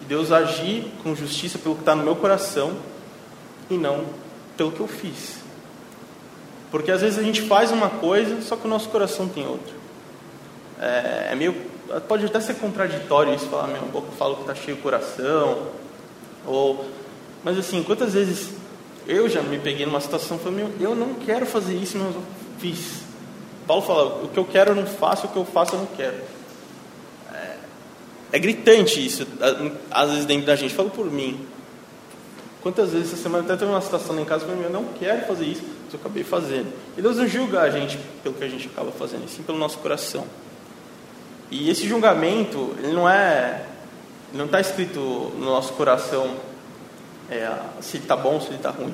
e Deus agir com justiça pelo que está no meu coração e não pelo que eu fiz. Porque às vezes a gente faz uma coisa, só que o nosso coração tem outra. É, é meio. Pode até ser contraditório isso, falar, meu, pouco falo que está cheio o coração. Ou, mas assim, quantas vezes eu já me peguei numa situação meu, eu não quero fazer isso, mas eu fiz. Paulo fala, o que eu quero eu não faço, o que eu faço eu não quero. É, é gritante isso, às vezes dentro da gente. Falo por mim. Quantas vezes essa semana até teve uma situação em casa, eu não quero fazer isso, mas eu acabei fazendo. E Deus não julga a gente pelo que a gente acaba fazendo, e sim pelo nosso coração. E esse julgamento, ele não é, ele não está escrito no nosso coração é, se ele está bom se ele está ruim.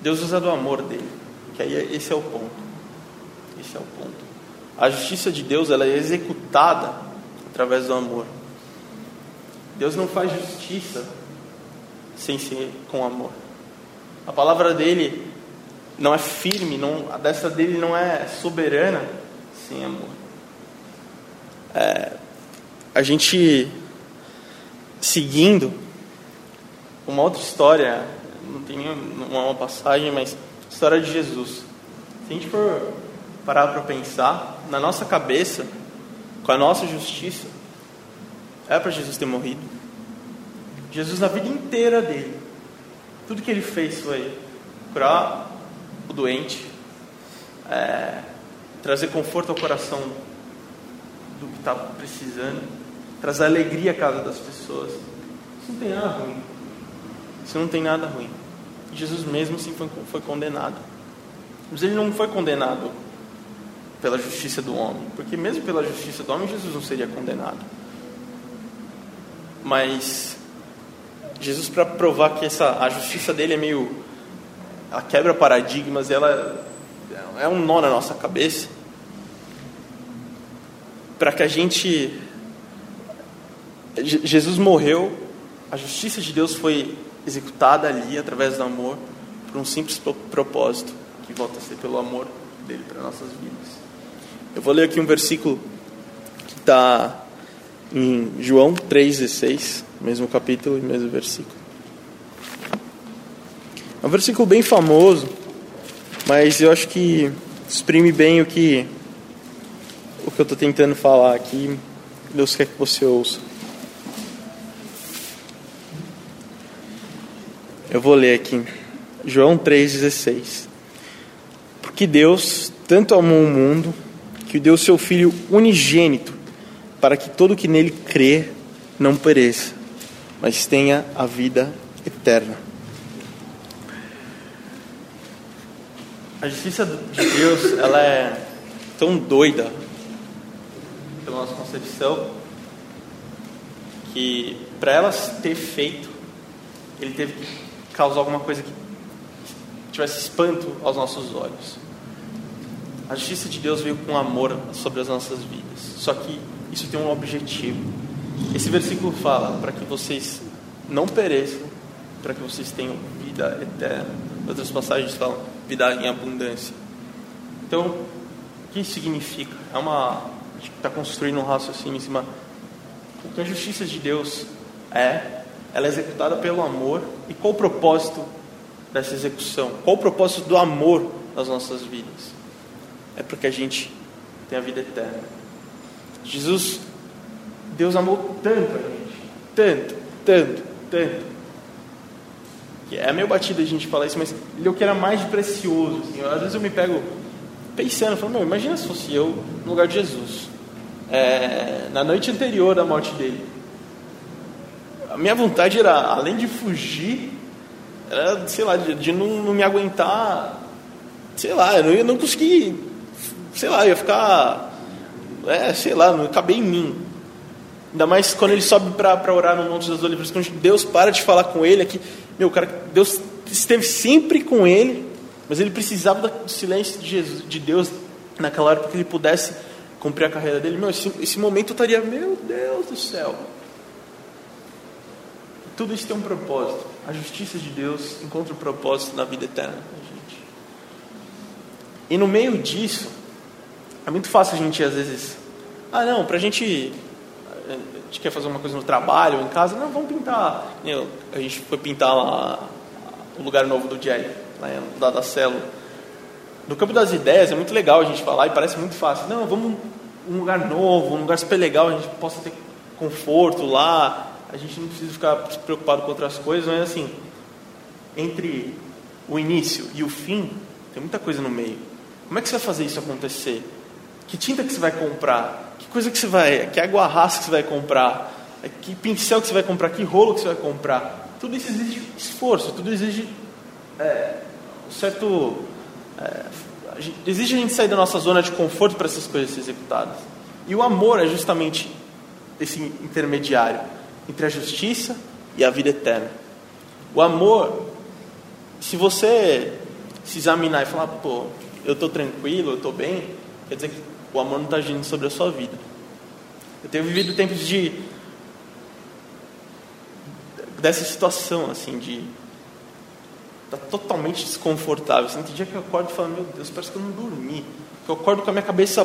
Deus usa do amor dele, que aí esse é o ponto. Esse é o ponto. A justiça de Deus ela é executada através do amor. Deus não faz justiça sem ser com amor. A palavra dele não é firme, não, a destra dele não é soberana sem amor. É, a gente seguindo uma outra história, não tem nenhuma passagem, mas história de Jesus. Se a gente for parar para pensar, na nossa cabeça, com a nossa justiça, é para Jesus ter morrido. Jesus, na vida inteira dele, tudo que ele fez foi curar o doente, é, trazer conforto ao coração do que está precisando, trazer alegria à casa das pessoas. Isso não tem nada ruim. Isso não tem nada ruim. Jesus mesmo assim foi, foi condenado. Mas ele não foi condenado pela justiça do homem, porque mesmo pela justiça do homem Jesus não seria condenado. Mas Jesus para provar que essa a justiça dele é meio a quebra paradigmas, ela é um nó na nossa cabeça, para que a gente Jesus morreu, a justiça de Deus foi executada ali através do amor por um simples propósito que volta a ser pelo amor dele para nossas vidas. Eu vou ler aqui um versículo que está em João 3,16, mesmo capítulo e mesmo versículo. É um versículo bem famoso, mas eu acho que exprime bem o que o que eu estou tentando falar aqui. Deus quer que você ouça. Eu vou ler aqui, João 3,16. Porque Deus tanto amou o mundo que deu seu Filho unigênito, para que todo que nele crê não pereça, mas tenha a vida eterna. A justiça de Deus, ela é tão doida pela nossa concepção que para elas ter feito, ele teve que causar alguma coisa que tivesse espanto aos nossos olhos. A justiça de Deus veio com amor sobre as nossas vidas. Só que isso tem um objetivo. Esse versículo fala para que vocês não pereçam, para que vocês tenham vida eterna. Outras passagens falam vida em abundância. Então, o que isso significa? É uma está construindo um raciocínio em cima. O que a justiça de Deus é ela é executada pelo amor. E qual o propósito dessa execução? Qual o propósito do amor nas nossas vidas? É para que a gente tenha a vida eterna. Jesus, Deus amou tanto a gente, tanto, tanto, tanto. É meio batido a gente falar isso, mas ele é o que era mais precioso. Assim. Às vezes eu me pego pensando, falando, meu, imagina se fosse eu no lugar de Jesus, é, na noite anterior da morte dele minha vontade era, além de fugir, era, sei lá, de, de não, não, me aguentar, sei lá, eu não, eu não consegui, sei lá, eu ia ficar, é, sei lá, não cabia em mim. Ainda mais quando ele sobe para orar no Monte das Oliveiras, quando Deus para de falar com ele, aqui, meu, cara, Deus esteve sempre com ele, mas ele precisava do silêncio de, Jesus, de Deus naquela hora para que ele pudesse cumprir a carreira dele. Meu, esse, esse momento eu estaria, meu Deus do céu. Tudo isso tem um propósito. A justiça de Deus encontra um propósito na vida eterna gente. E no meio disso, é muito fácil a gente às vezes, ah não, para a gente a gente quer fazer uma coisa no trabalho, em casa, não, vamos pintar. A gente foi pintar lá o lugar novo do Jerry, lá da célula. No campo das ideias é muito legal a gente falar e parece muito fácil. Não, vamos um lugar novo, um lugar super legal, a gente possa ter conforto lá, a gente não precisa ficar preocupado com outras coisas, mas assim, entre o início e o fim, tem muita coisa no meio. Como é que você vai fazer isso acontecer? Que tinta que você vai comprar? Que coisa que você vai, que água rasa que você vai comprar? Que pincel que você vai comprar? Que rolo que você vai comprar? Tudo isso exige esforço, tudo exige é, um certo é, exige a gente sair da nossa zona de conforto para essas coisas serem executadas. E o amor é justamente esse intermediário entre a justiça e a vida eterna. O amor, se você se examinar e falar, pô, eu estou tranquilo, eu estou bem, quer dizer que o amor não está agindo sobre a sua vida. Eu tenho vivido tempos de dessa situação assim de tá totalmente desconfortável. Assim, tem dia que eu acordo e falo, meu Deus, parece que eu não dormi. Eu acordo com a minha cabeça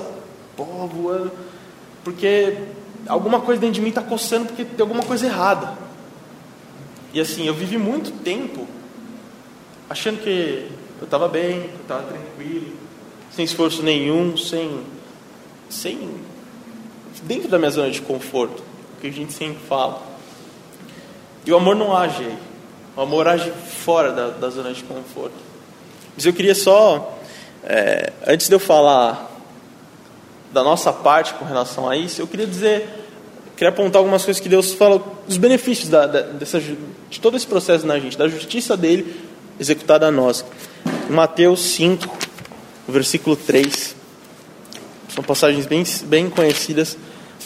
pô, voando, porque alguma coisa dentro de mim está coçando porque tem alguma coisa errada. E assim, eu vivi muito tempo achando que eu estava bem, que eu estava tranquilo, sem esforço nenhum, sem, sem dentro da minha zona de conforto, que a gente sempre fala. E o amor não age aí. O amor age fora da, da zona de conforto. Mas eu queria só, é, antes de eu falar da nossa parte com relação a isso, eu queria dizer, queria apontar algumas coisas que Deus fala, os benefícios da, da, dessa, de todo esse processo na gente, da justiça dele executada a nós. Mateus 5, versículo 3, são passagens bem, bem conhecidas,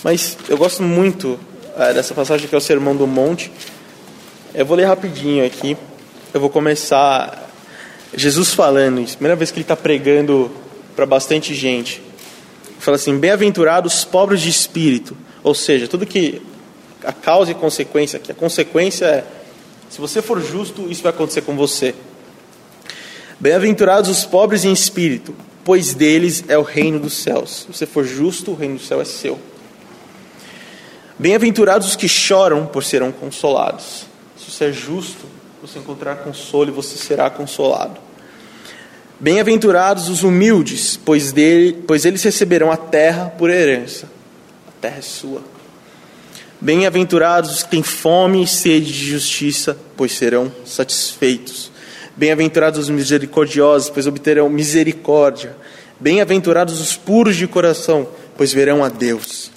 mas eu gosto muito é, dessa passagem que é o Sermão do Monte. Eu vou ler rapidinho aqui. Eu vou começar Jesus falando isso. Primeira vez que ele está pregando para bastante gente. Fala assim: Bem-aventurados os pobres de espírito. Ou seja, tudo que a causa e consequência, que a consequência é: se você for justo, isso vai acontecer com você. Bem-aventurados os pobres em espírito, pois deles é o reino dos céus. Se você for justo, o reino do céu é seu. Bem-aventurados os que choram, por serão consolados você é justo, você encontrar consolo e você será consolado. Bem-aventurados os humildes, pois, dele, pois eles receberão a terra por herança. A terra é sua. Bem-aventurados os que têm fome e sede de justiça, pois serão satisfeitos. Bem-aventurados os misericordiosos, pois obterão misericórdia. Bem-aventurados os puros de coração, pois verão a Deus.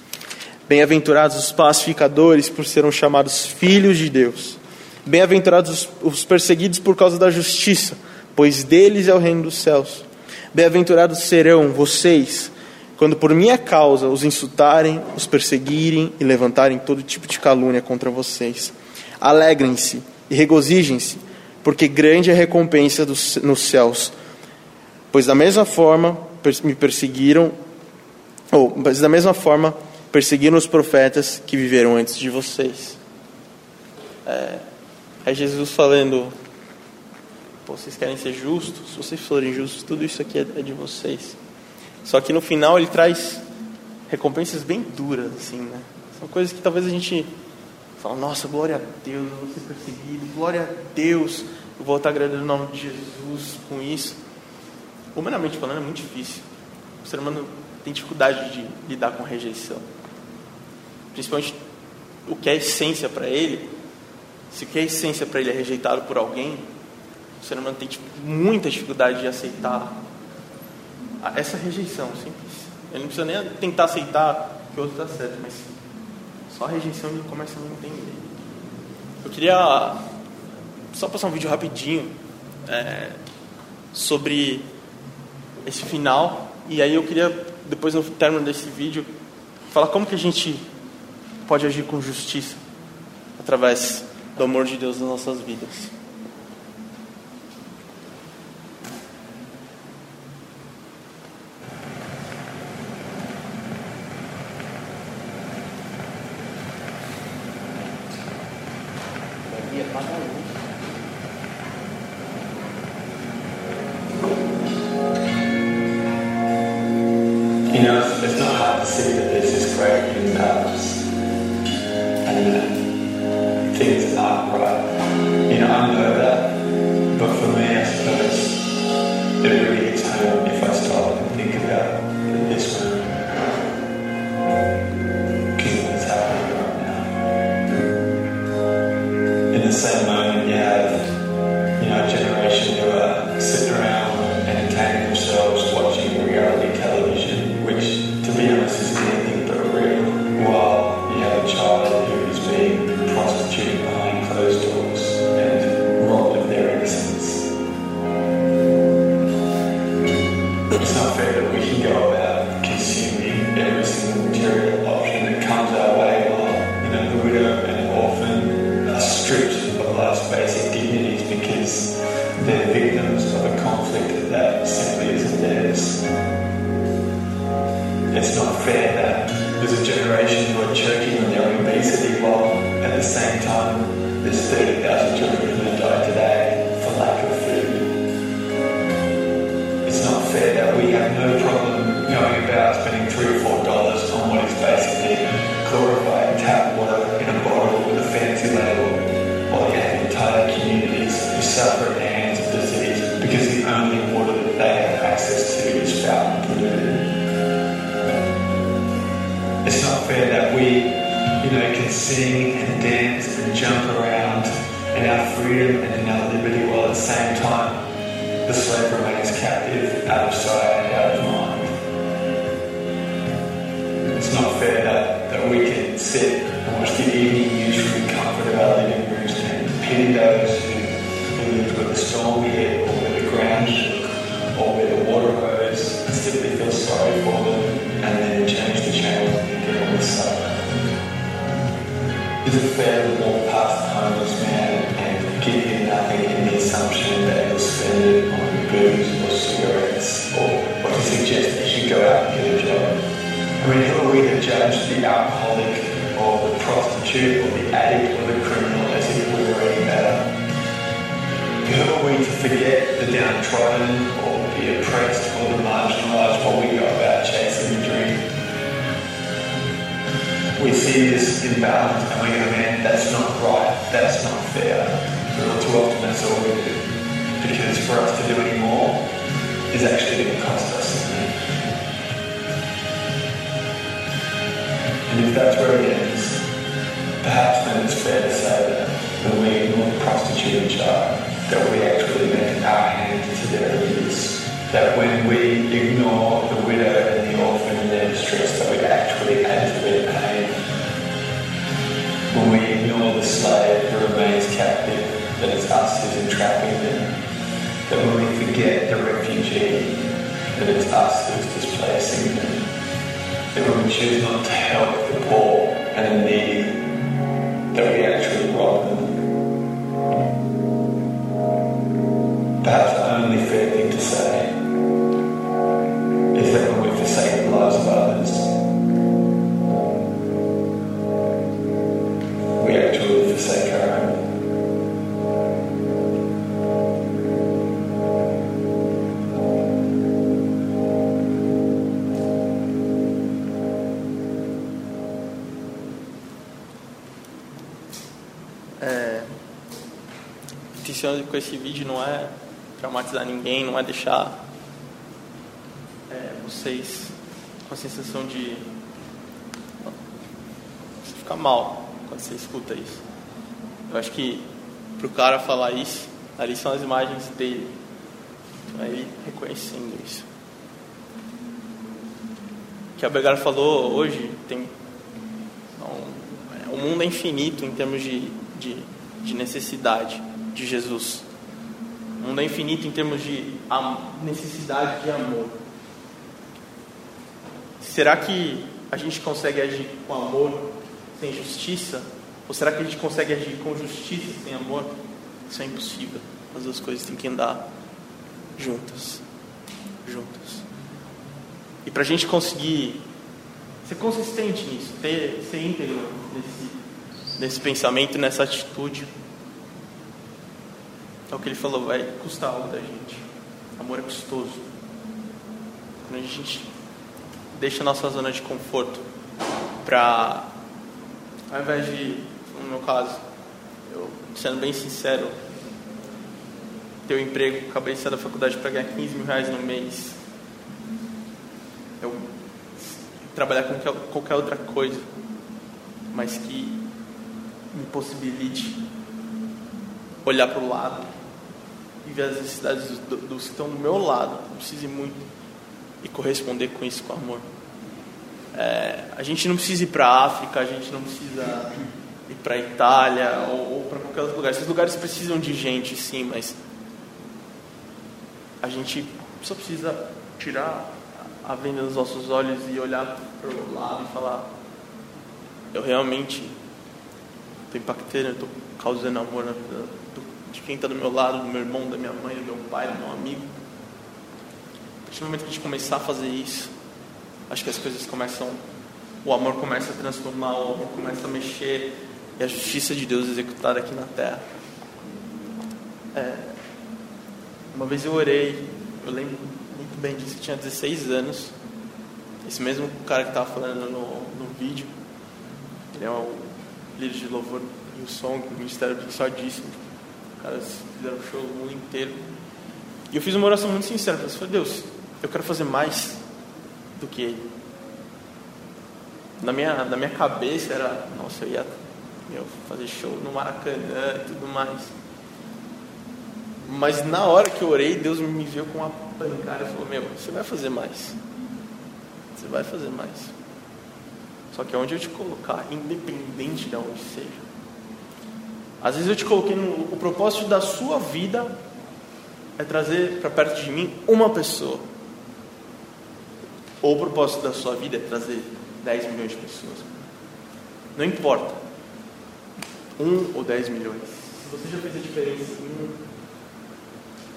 Bem-aventurados os pacificadores, por serão chamados filhos de Deus. Bem-aventurados os perseguidos por causa da justiça, pois deles é o reino dos céus. Bem-aventurados serão vocês, quando por minha causa os insultarem, os perseguirem e levantarem todo tipo de calúnia contra vocês. Alegrem-se e regozijem-se, porque grande é a recompensa dos, nos céus. Pois da mesma forma me perseguiram, ou mas da mesma forma perseguiram os profetas que viveram antes de vocês. É, é Jesus falando: vocês querem ser justos? Se vocês forem justos, tudo isso aqui é, é de vocês. Só que no final ele traz recompensas bem duras, assim, né? São coisas que talvez a gente fala: nossa, glória a Deus, eu vou ser perseguido, glória a Deus, eu vou estar agradecendo o nome de Jesus com isso. Humanamente falando, é muito difícil. O ser humano tem dificuldade de lidar com rejeição. Principalmente o que é essência para ele se o que é essência para ele é rejeitado por alguém, o ser humano tem tipo, muita dificuldade de aceitar essa rejeição, simples. Ele não precisa nem tentar aceitar que o outro está certo, mas só a rejeição ele começa a não entender. Eu queria só passar um vídeo rapidinho é, sobre esse final e aí eu queria depois no término desse vídeo falar como que a gente pode agir com justiça através do amor de Deus nas nossas vidas. is imbalanced and we go, man, that's not right, that's not fair. But too often that's all we do. Because for us to do any more is actually going to cost us. And if that's where it ends, perhaps then it's fair to say that when we ignore the prostitute in uh, child, that we actually make our hand to their abuse. That when we ignore the widow and the orphan in their distress, that we actually add to their pain when we ignore the slave who remains captive, that it's us who's entrapping them. That when we forget the refugee, that it's us who's displacing them. That when we choose not to help the poor and the needy, com esse vídeo não é traumatizar ninguém, não é deixar é, vocês com a sensação de você mal quando você escuta isso. Eu acho que pro cara falar isso, ali são as imagens dele. Então, é ele reconhecendo isso. O que a Begara falou hoje tem é um, o é mundo é infinito em termos de, de, de necessidade de Jesus. O mundo é infinito em termos de necessidade de amor. Será que a gente consegue agir com amor sem justiça? Ou será que a gente consegue agir com justiça sem amor? Isso é impossível. As duas coisas têm que andar juntas. Juntas. E para a gente conseguir ser consistente nisso, ter, ser íntegro nesse, nesse pensamento, nessa atitude, é o que ele falou, vai custar algo da gente. Amor é custoso. Quando a gente deixa a nossa zona de conforto para, ao invés de, no meu caso, eu, sendo bem sincero, ter um emprego, acabei de sair da faculdade para ganhar 15 mil reais no mês. Eu trabalhar com qualquer, qualquer outra coisa, mas que me possibilite olhar para o lado e ver as necessidades dos, dos que estão do meu lado, precise muito, e corresponder com isso com amor. É, a gente não precisa ir para a África, a gente não precisa ir para a Itália ou, ou para qualquer outro lugar. Esses lugares precisam de gente, sim, mas a gente só precisa tirar a venda dos nossos olhos e olhar para o lado e falar: eu realmente estou impactando, estou causando amor na vida de quem está do meu lado, do meu irmão, da minha mãe, do meu pai, do meu amigo. A partir do momento que a gente começar a fazer isso, acho que as coisas começam, o amor começa a transformar, o amor começa a mexer e a justiça de Deus executada aqui na terra. É, uma vez eu orei, eu lembro muito bem disso, eu tinha 16 anos. Esse mesmo cara que estava falando no, no vídeo, ele é o líder de louvor e o som do Ministério Só disso. Caras fizeram show o mundo inteiro. E eu fiz uma oração muito sincera. Eu falei, Deus, eu quero fazer mais do que ele. Na minha, na minha cabeça era, nossa, eu ia meu, fazer show no Maracanã e tudo mais. Mas na hora que eu orei, Deus me viu com uma pancada e falou: Meu, você vai fazer mais. Você vai fazer mais. Só que onde eu te colocar, independente de onde seja. Às vezes eu te coloquei no o propósito da sua vida é trazer para perto de mim uma pessoa. Ou o propósito da sua vida é trazer 10 milhões de pessoas. Não importa. Um ou 10 milhões. Se você já fez a diferença em um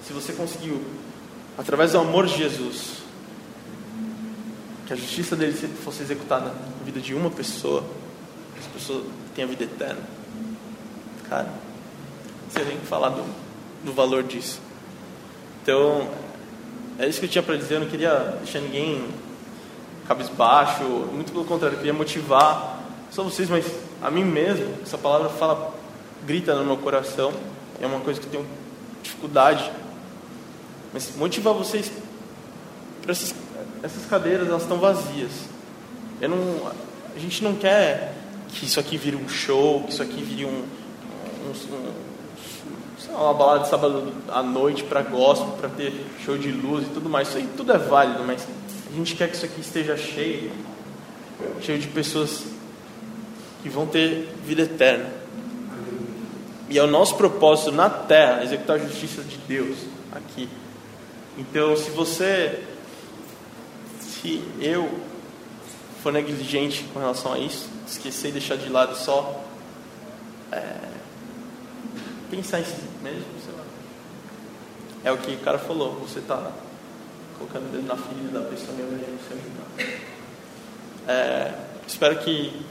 se você conseguiu, através do amor de Jesus, que a justiça dele fosse executada na vida de uma pessoa, essa pessoa tenha vida eterna, cara, você tem que falar do, do valor disso. Então, é isso que eu tinha para dizer. Eu não queria deixar ninguém cabisbaixo, muito pelo contrário, eu queria motivar só vocês, mas a mim mesmo. Essa palavra fala, grita no meu coração. É uma coisa que eu tenho dificuldade mas motivar vocês para essas, essas cadeiras, elas estão vazias. Eu não, a gente não quer que isso aqui vire um show, que isso aqui vire um, um, um uma balada de sábado à noite para gospel, para ter show de luz e tudo mais. Isso aí tudo é válido, mas a gente quer que isso aqui esteja cheio, cheio de pessoas que vão ter vida eterna. E é o nosso propósito na terra executar a justiça de Deus aqui. Então, se você, se eu for negligente com relação a isso, esquecer e deixar de lado só é, pensar em si mesmo, sei lá. É o que o cara falou, você está colocando o dedo na ferida da pessoa invés de você ajudar. É, espero que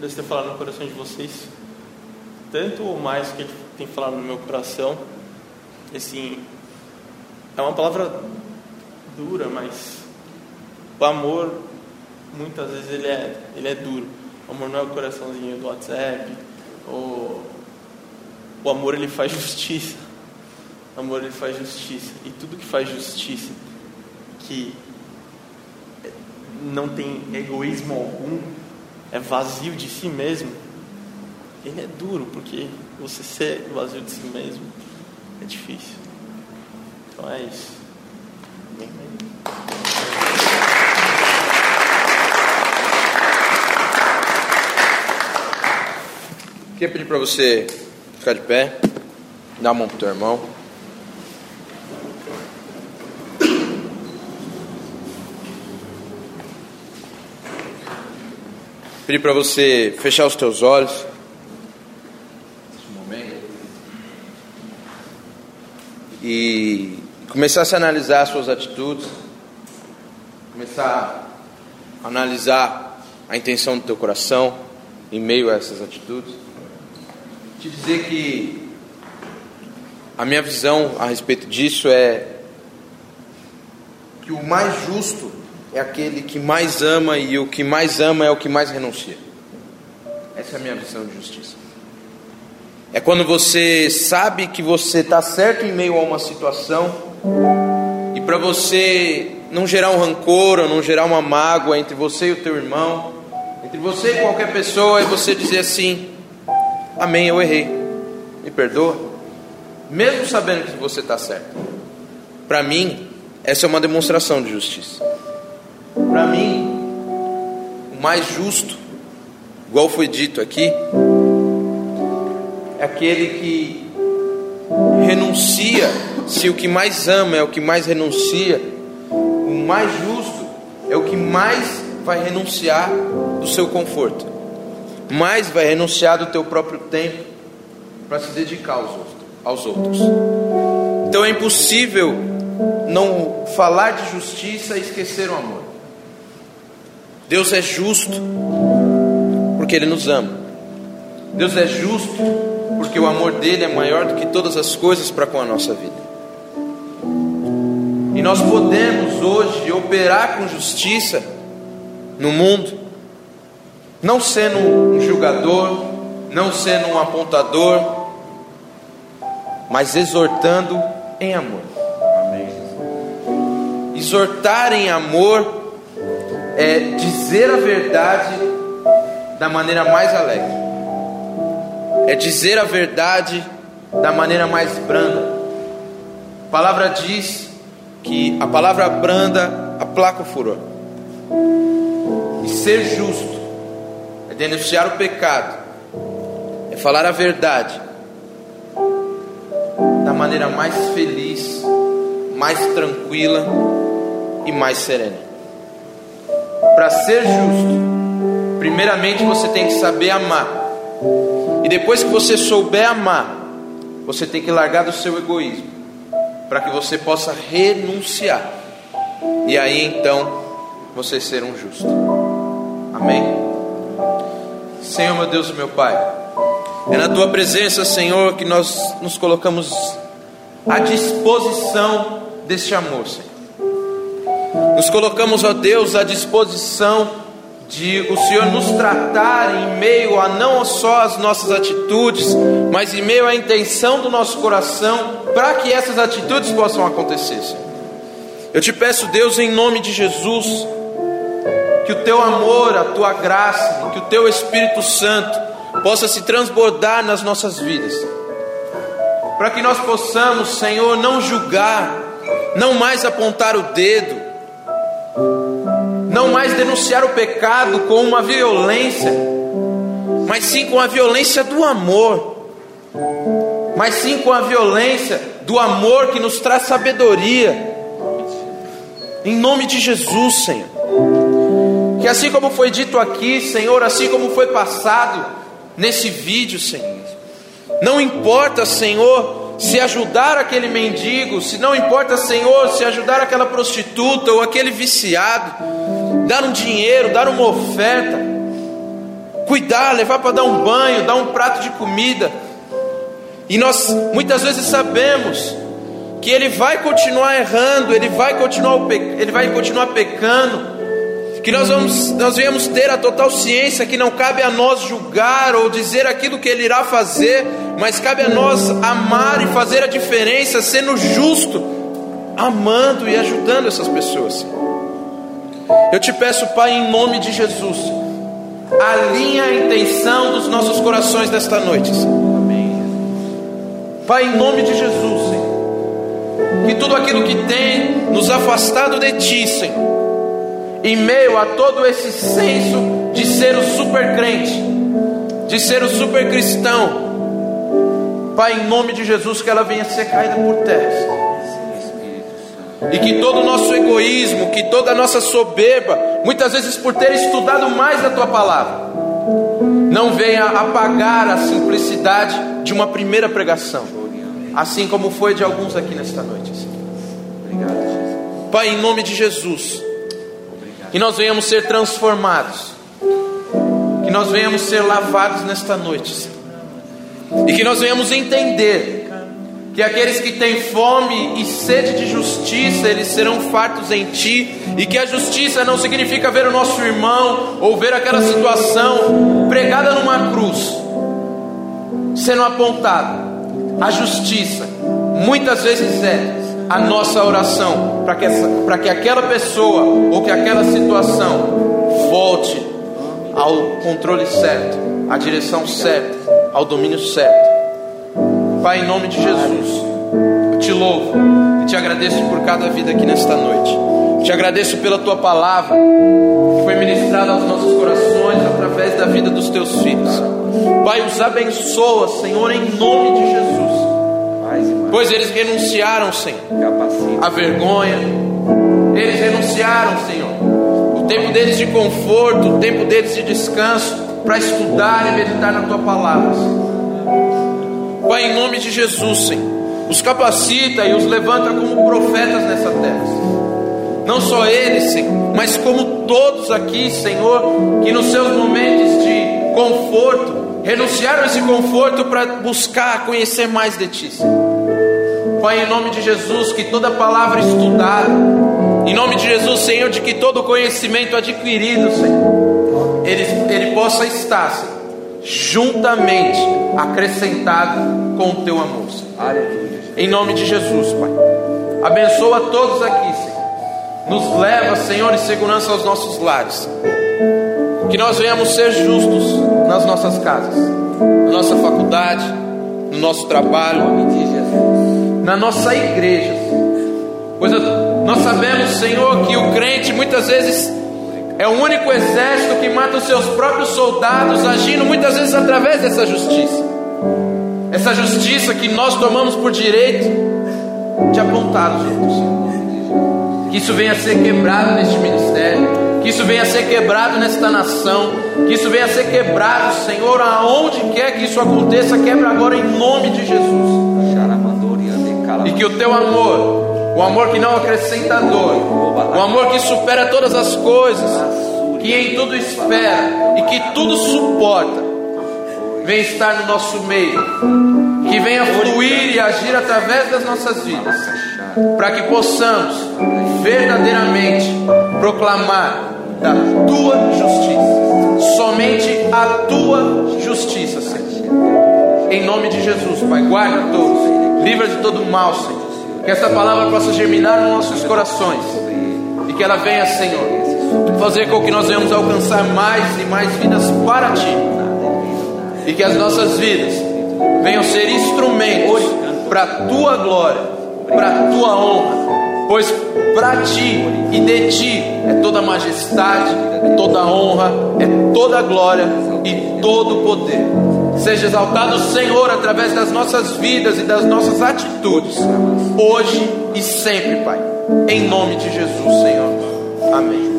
Deus tenha falado no coração de vocês, tanto ou mais que Ele tem falado no meu coração, assim, é uma palavra dura, mas o amor muitas vezes ele é, ele é duro. O amor não é o coraçãozinho do WhatsApp. O, o amor ele faz justiça. O amor ele faz justiça. E tudo que faz justiça, que não tem egoísmo algum, é vazio de si mesmo, ele é duro, porque você ser vazio de si mesmo é difícil. Então é isso. Queria pedir para você ficar de pé, dá a mão pro teu irmão. Pedir para você fechar os teus olhos. E começar a se analisar as suas atitudes. Começar a analisar a intenção do teu coração em meio a essas atitudes. Te dizer que a minha visão a respeito disso é que o mais justo é aquele que mais ama e o que mais ama é o que mais renuncia. Essa é a minha visão de justiça. É quando você sabe que você está certo em meio a uma situação e para você não gerar um rancor ou não gerar uma mágoa entre você e o teu irmão, entre você e qualquer pessoa, e você dizer assim: Amém, eu errei, me perdoa, mesmo sabendo que você está certo. Para mim, essa é uma demonstração de justiça. Para mim, o mais justo, igual foi dito aqui, é aquele que renuncia, se o que mais ama é o que mais renuncia, o mais justo é o que mais vai renunciar do seu conforto, mais vai renunciar do teu próprio tempo para se dedicar aos outros. Então é impossível não falar de justiça e esquecer o amor. Deus é justo porque Ele nos ama. Deus é justo porque o amor dele é maior do que todas as coisas para com a nossa vida. E nós podemos hoje operar com justiça no mundo, não sendo um julgador, não sendo um apontador, mas exortando em amor. Amém. Exortar em amor é dizer a verdade da maneira mais alegre, é dizer a verdade da maneira mais branda. A palavra diz que a palavra branda aplaca o furor, e ser justo é denunciar o pecado, é falar a verdade da maneira mais feliz, mais tranquila e mais serena para ser justo, primeiramente você tem que saber amar. E depois que você souber amar, você tem que largar do seu egoísmo, para que você possa renunciar. E aí então você ser um justo. Amém. Senhor, meu Deus meu Pai, é na tua presença, Senhor, que nós nos colocamos à disposição deste amor, Senhor. Nos colocamos, ó Deus, à disposição de o Senhor nos tratar em meio a não só as nossas atitudes, mas em meio à intenção do nosso coração, para que essas atitudes possam acontecer. Senhor. Eu te peço, Deus, em nome de Jesus, que o teu amor, a tua graça, que o teu Espírito Santo possa se transbordar nas nossas vidas, para que nós possamos, Senhor, não julgar, não mais apontar o dedo, não mais denunciar o pecado com uma violência, mas sim com a violência do amor, mas sim com a violência do amor que nos traz sabedoria. Em nome de Jesus, Senhor. Que assim como foi dito aqui, Senhor, assim como foi passado nesse vídeo, Senhor, não importa, Senhor, se ajudar aquele mendigo, se não importa, Senhor, se ajudar aquela prostituta ou aquele viciado, dar um dinheiro, dar uma oferta, cuidar, levar para dar um banho, dar um prato de comida. E nós muitas vezes sabemos que ele vai continuar errando, ele vai continuar, ele vai continuar pecando, que nós vamos, nós viemos ter a total ciência que não cabe a nós julgar ou dizer aquilo que ele irá fazer, mas cabe a nós amar e fazer a diferença, sendo justo, amando e ajudando essas pessoas. Eu te peço, Pai, em nome de Jesus, alinha a intenção dos nossos corações nesta noite. Pai, em nome de Jesus, Senhor, que tudo aquilo que tem nos afastado de Ti, Senhor, em meio a todo esse senso de ser o super crente, de ser o super cristão, Pai, em nome de Jesus, que ela venha ser caída por terra. E que todo o nosso egoísmo, que toda a nossa soberba, muitas vezes por ter estudado mais da tua palavra, não venha apagar a simplicidade de uma primeira pregação, assim como foi de alguns aqui nesta noite. Pai, em nome de Jesus, que nós venhamos ser transformados, que nós venhamos ser lavados nesta noite, e que nós venhamos entender que aqueles que têm fome e sede de justiça, eles serão fartos em ti, e que a justiça não significa ver o nosso irmão ou ver aquela situação pregada numa cruz, sendo apontado. A justiça, muitas vezes é a nossa oração para que, para que aquela pessoa ou que aquela situação volte ao controle certo, à direção certa, ao domínio certo. Pai, em nome de Jesus, eu te louvo e te agradeço por cada vida aqui nesta noite. Te agradeço pela tua palavra que foi ministrada aos nossos corações através da vida dos teus filhos. Pai, os abençoa, Senhor, em nome de Jesus. Pois eles renunciaram, Senhor, à vergonha, eles renunciaram, Senhor, o tempo deles de conforto, o tempo deles de descanso, para estudar e meditar na tua palavra. Pai, em nome de Jesus, Senhor, os capacita e os levanta como profetas nessa terra. Não só eles, Senhor, mas como todos aqui, Senhor, que nos seus momentos de conforto, renunciaram a esse conforto para buscar conhecer mais de Ti, Senhor. Pai, em nome de Jesus, que toda palavra estudada, em nome de Jesus, Senhor, de que todo conhecimento adquirido, Senhor, ele, ele possa estar, Senhor, juntamente acrescentado com o teu amor. Aleluia. Em nome de Jesus, Pai. Abençoa todos aqui, Senhor. Nos leva, Senhor, em segurança aos nossos lares. Que nós venhamos ser justos nas nossas casas, na nossa faculdade, no nosso trabalho, na nossa igreja. Pois nós sabemos, Senhor, que o crente muitas vezes é o único exército que mata os seus próprios soldados, agindo muitas vezes através dessa justiça. Essa justiça que nós tomamos por direito de apontar os outros. Que isso venha a ser quebrado neste ministério, que isso venha a ser quebrado nesta nação, que isso venha a ser quebrado, Senhor, aonde quer que isso aconteça, quebra agora em nome de Jesus. E que o teu amor o amor que não acrescenta dor, o amor que supera todas as coisas, que em tudo espera e que tudo suporta, vem estar no nosso meio, que venha fluir e agir através das nossas vidas, para que possamos verdadeiramente proclamar da tua justiça, somente a tua justiça, Senhor. Em nome de Jesus, Pai, guarda todos, livra de todo mal, Senhor. Que essa palavra possa germinar nos nossos corações e que ela venha, Senhor, fazer com que nós venhamos alcançar mais e mais vidas para Ti. E que as nossas vidas venham ser instrumentos para a Tua glória, para a Tua honra, pois para Ti e de Ti é toda majestade, é toda honra, é toda glória e todo poder. Seja exaltado o Senhor através das nossas vidas e das nossas atitudes, hoje e sempre, Pai. Em nome de Jesus, Senhor. Amém.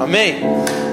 Amém.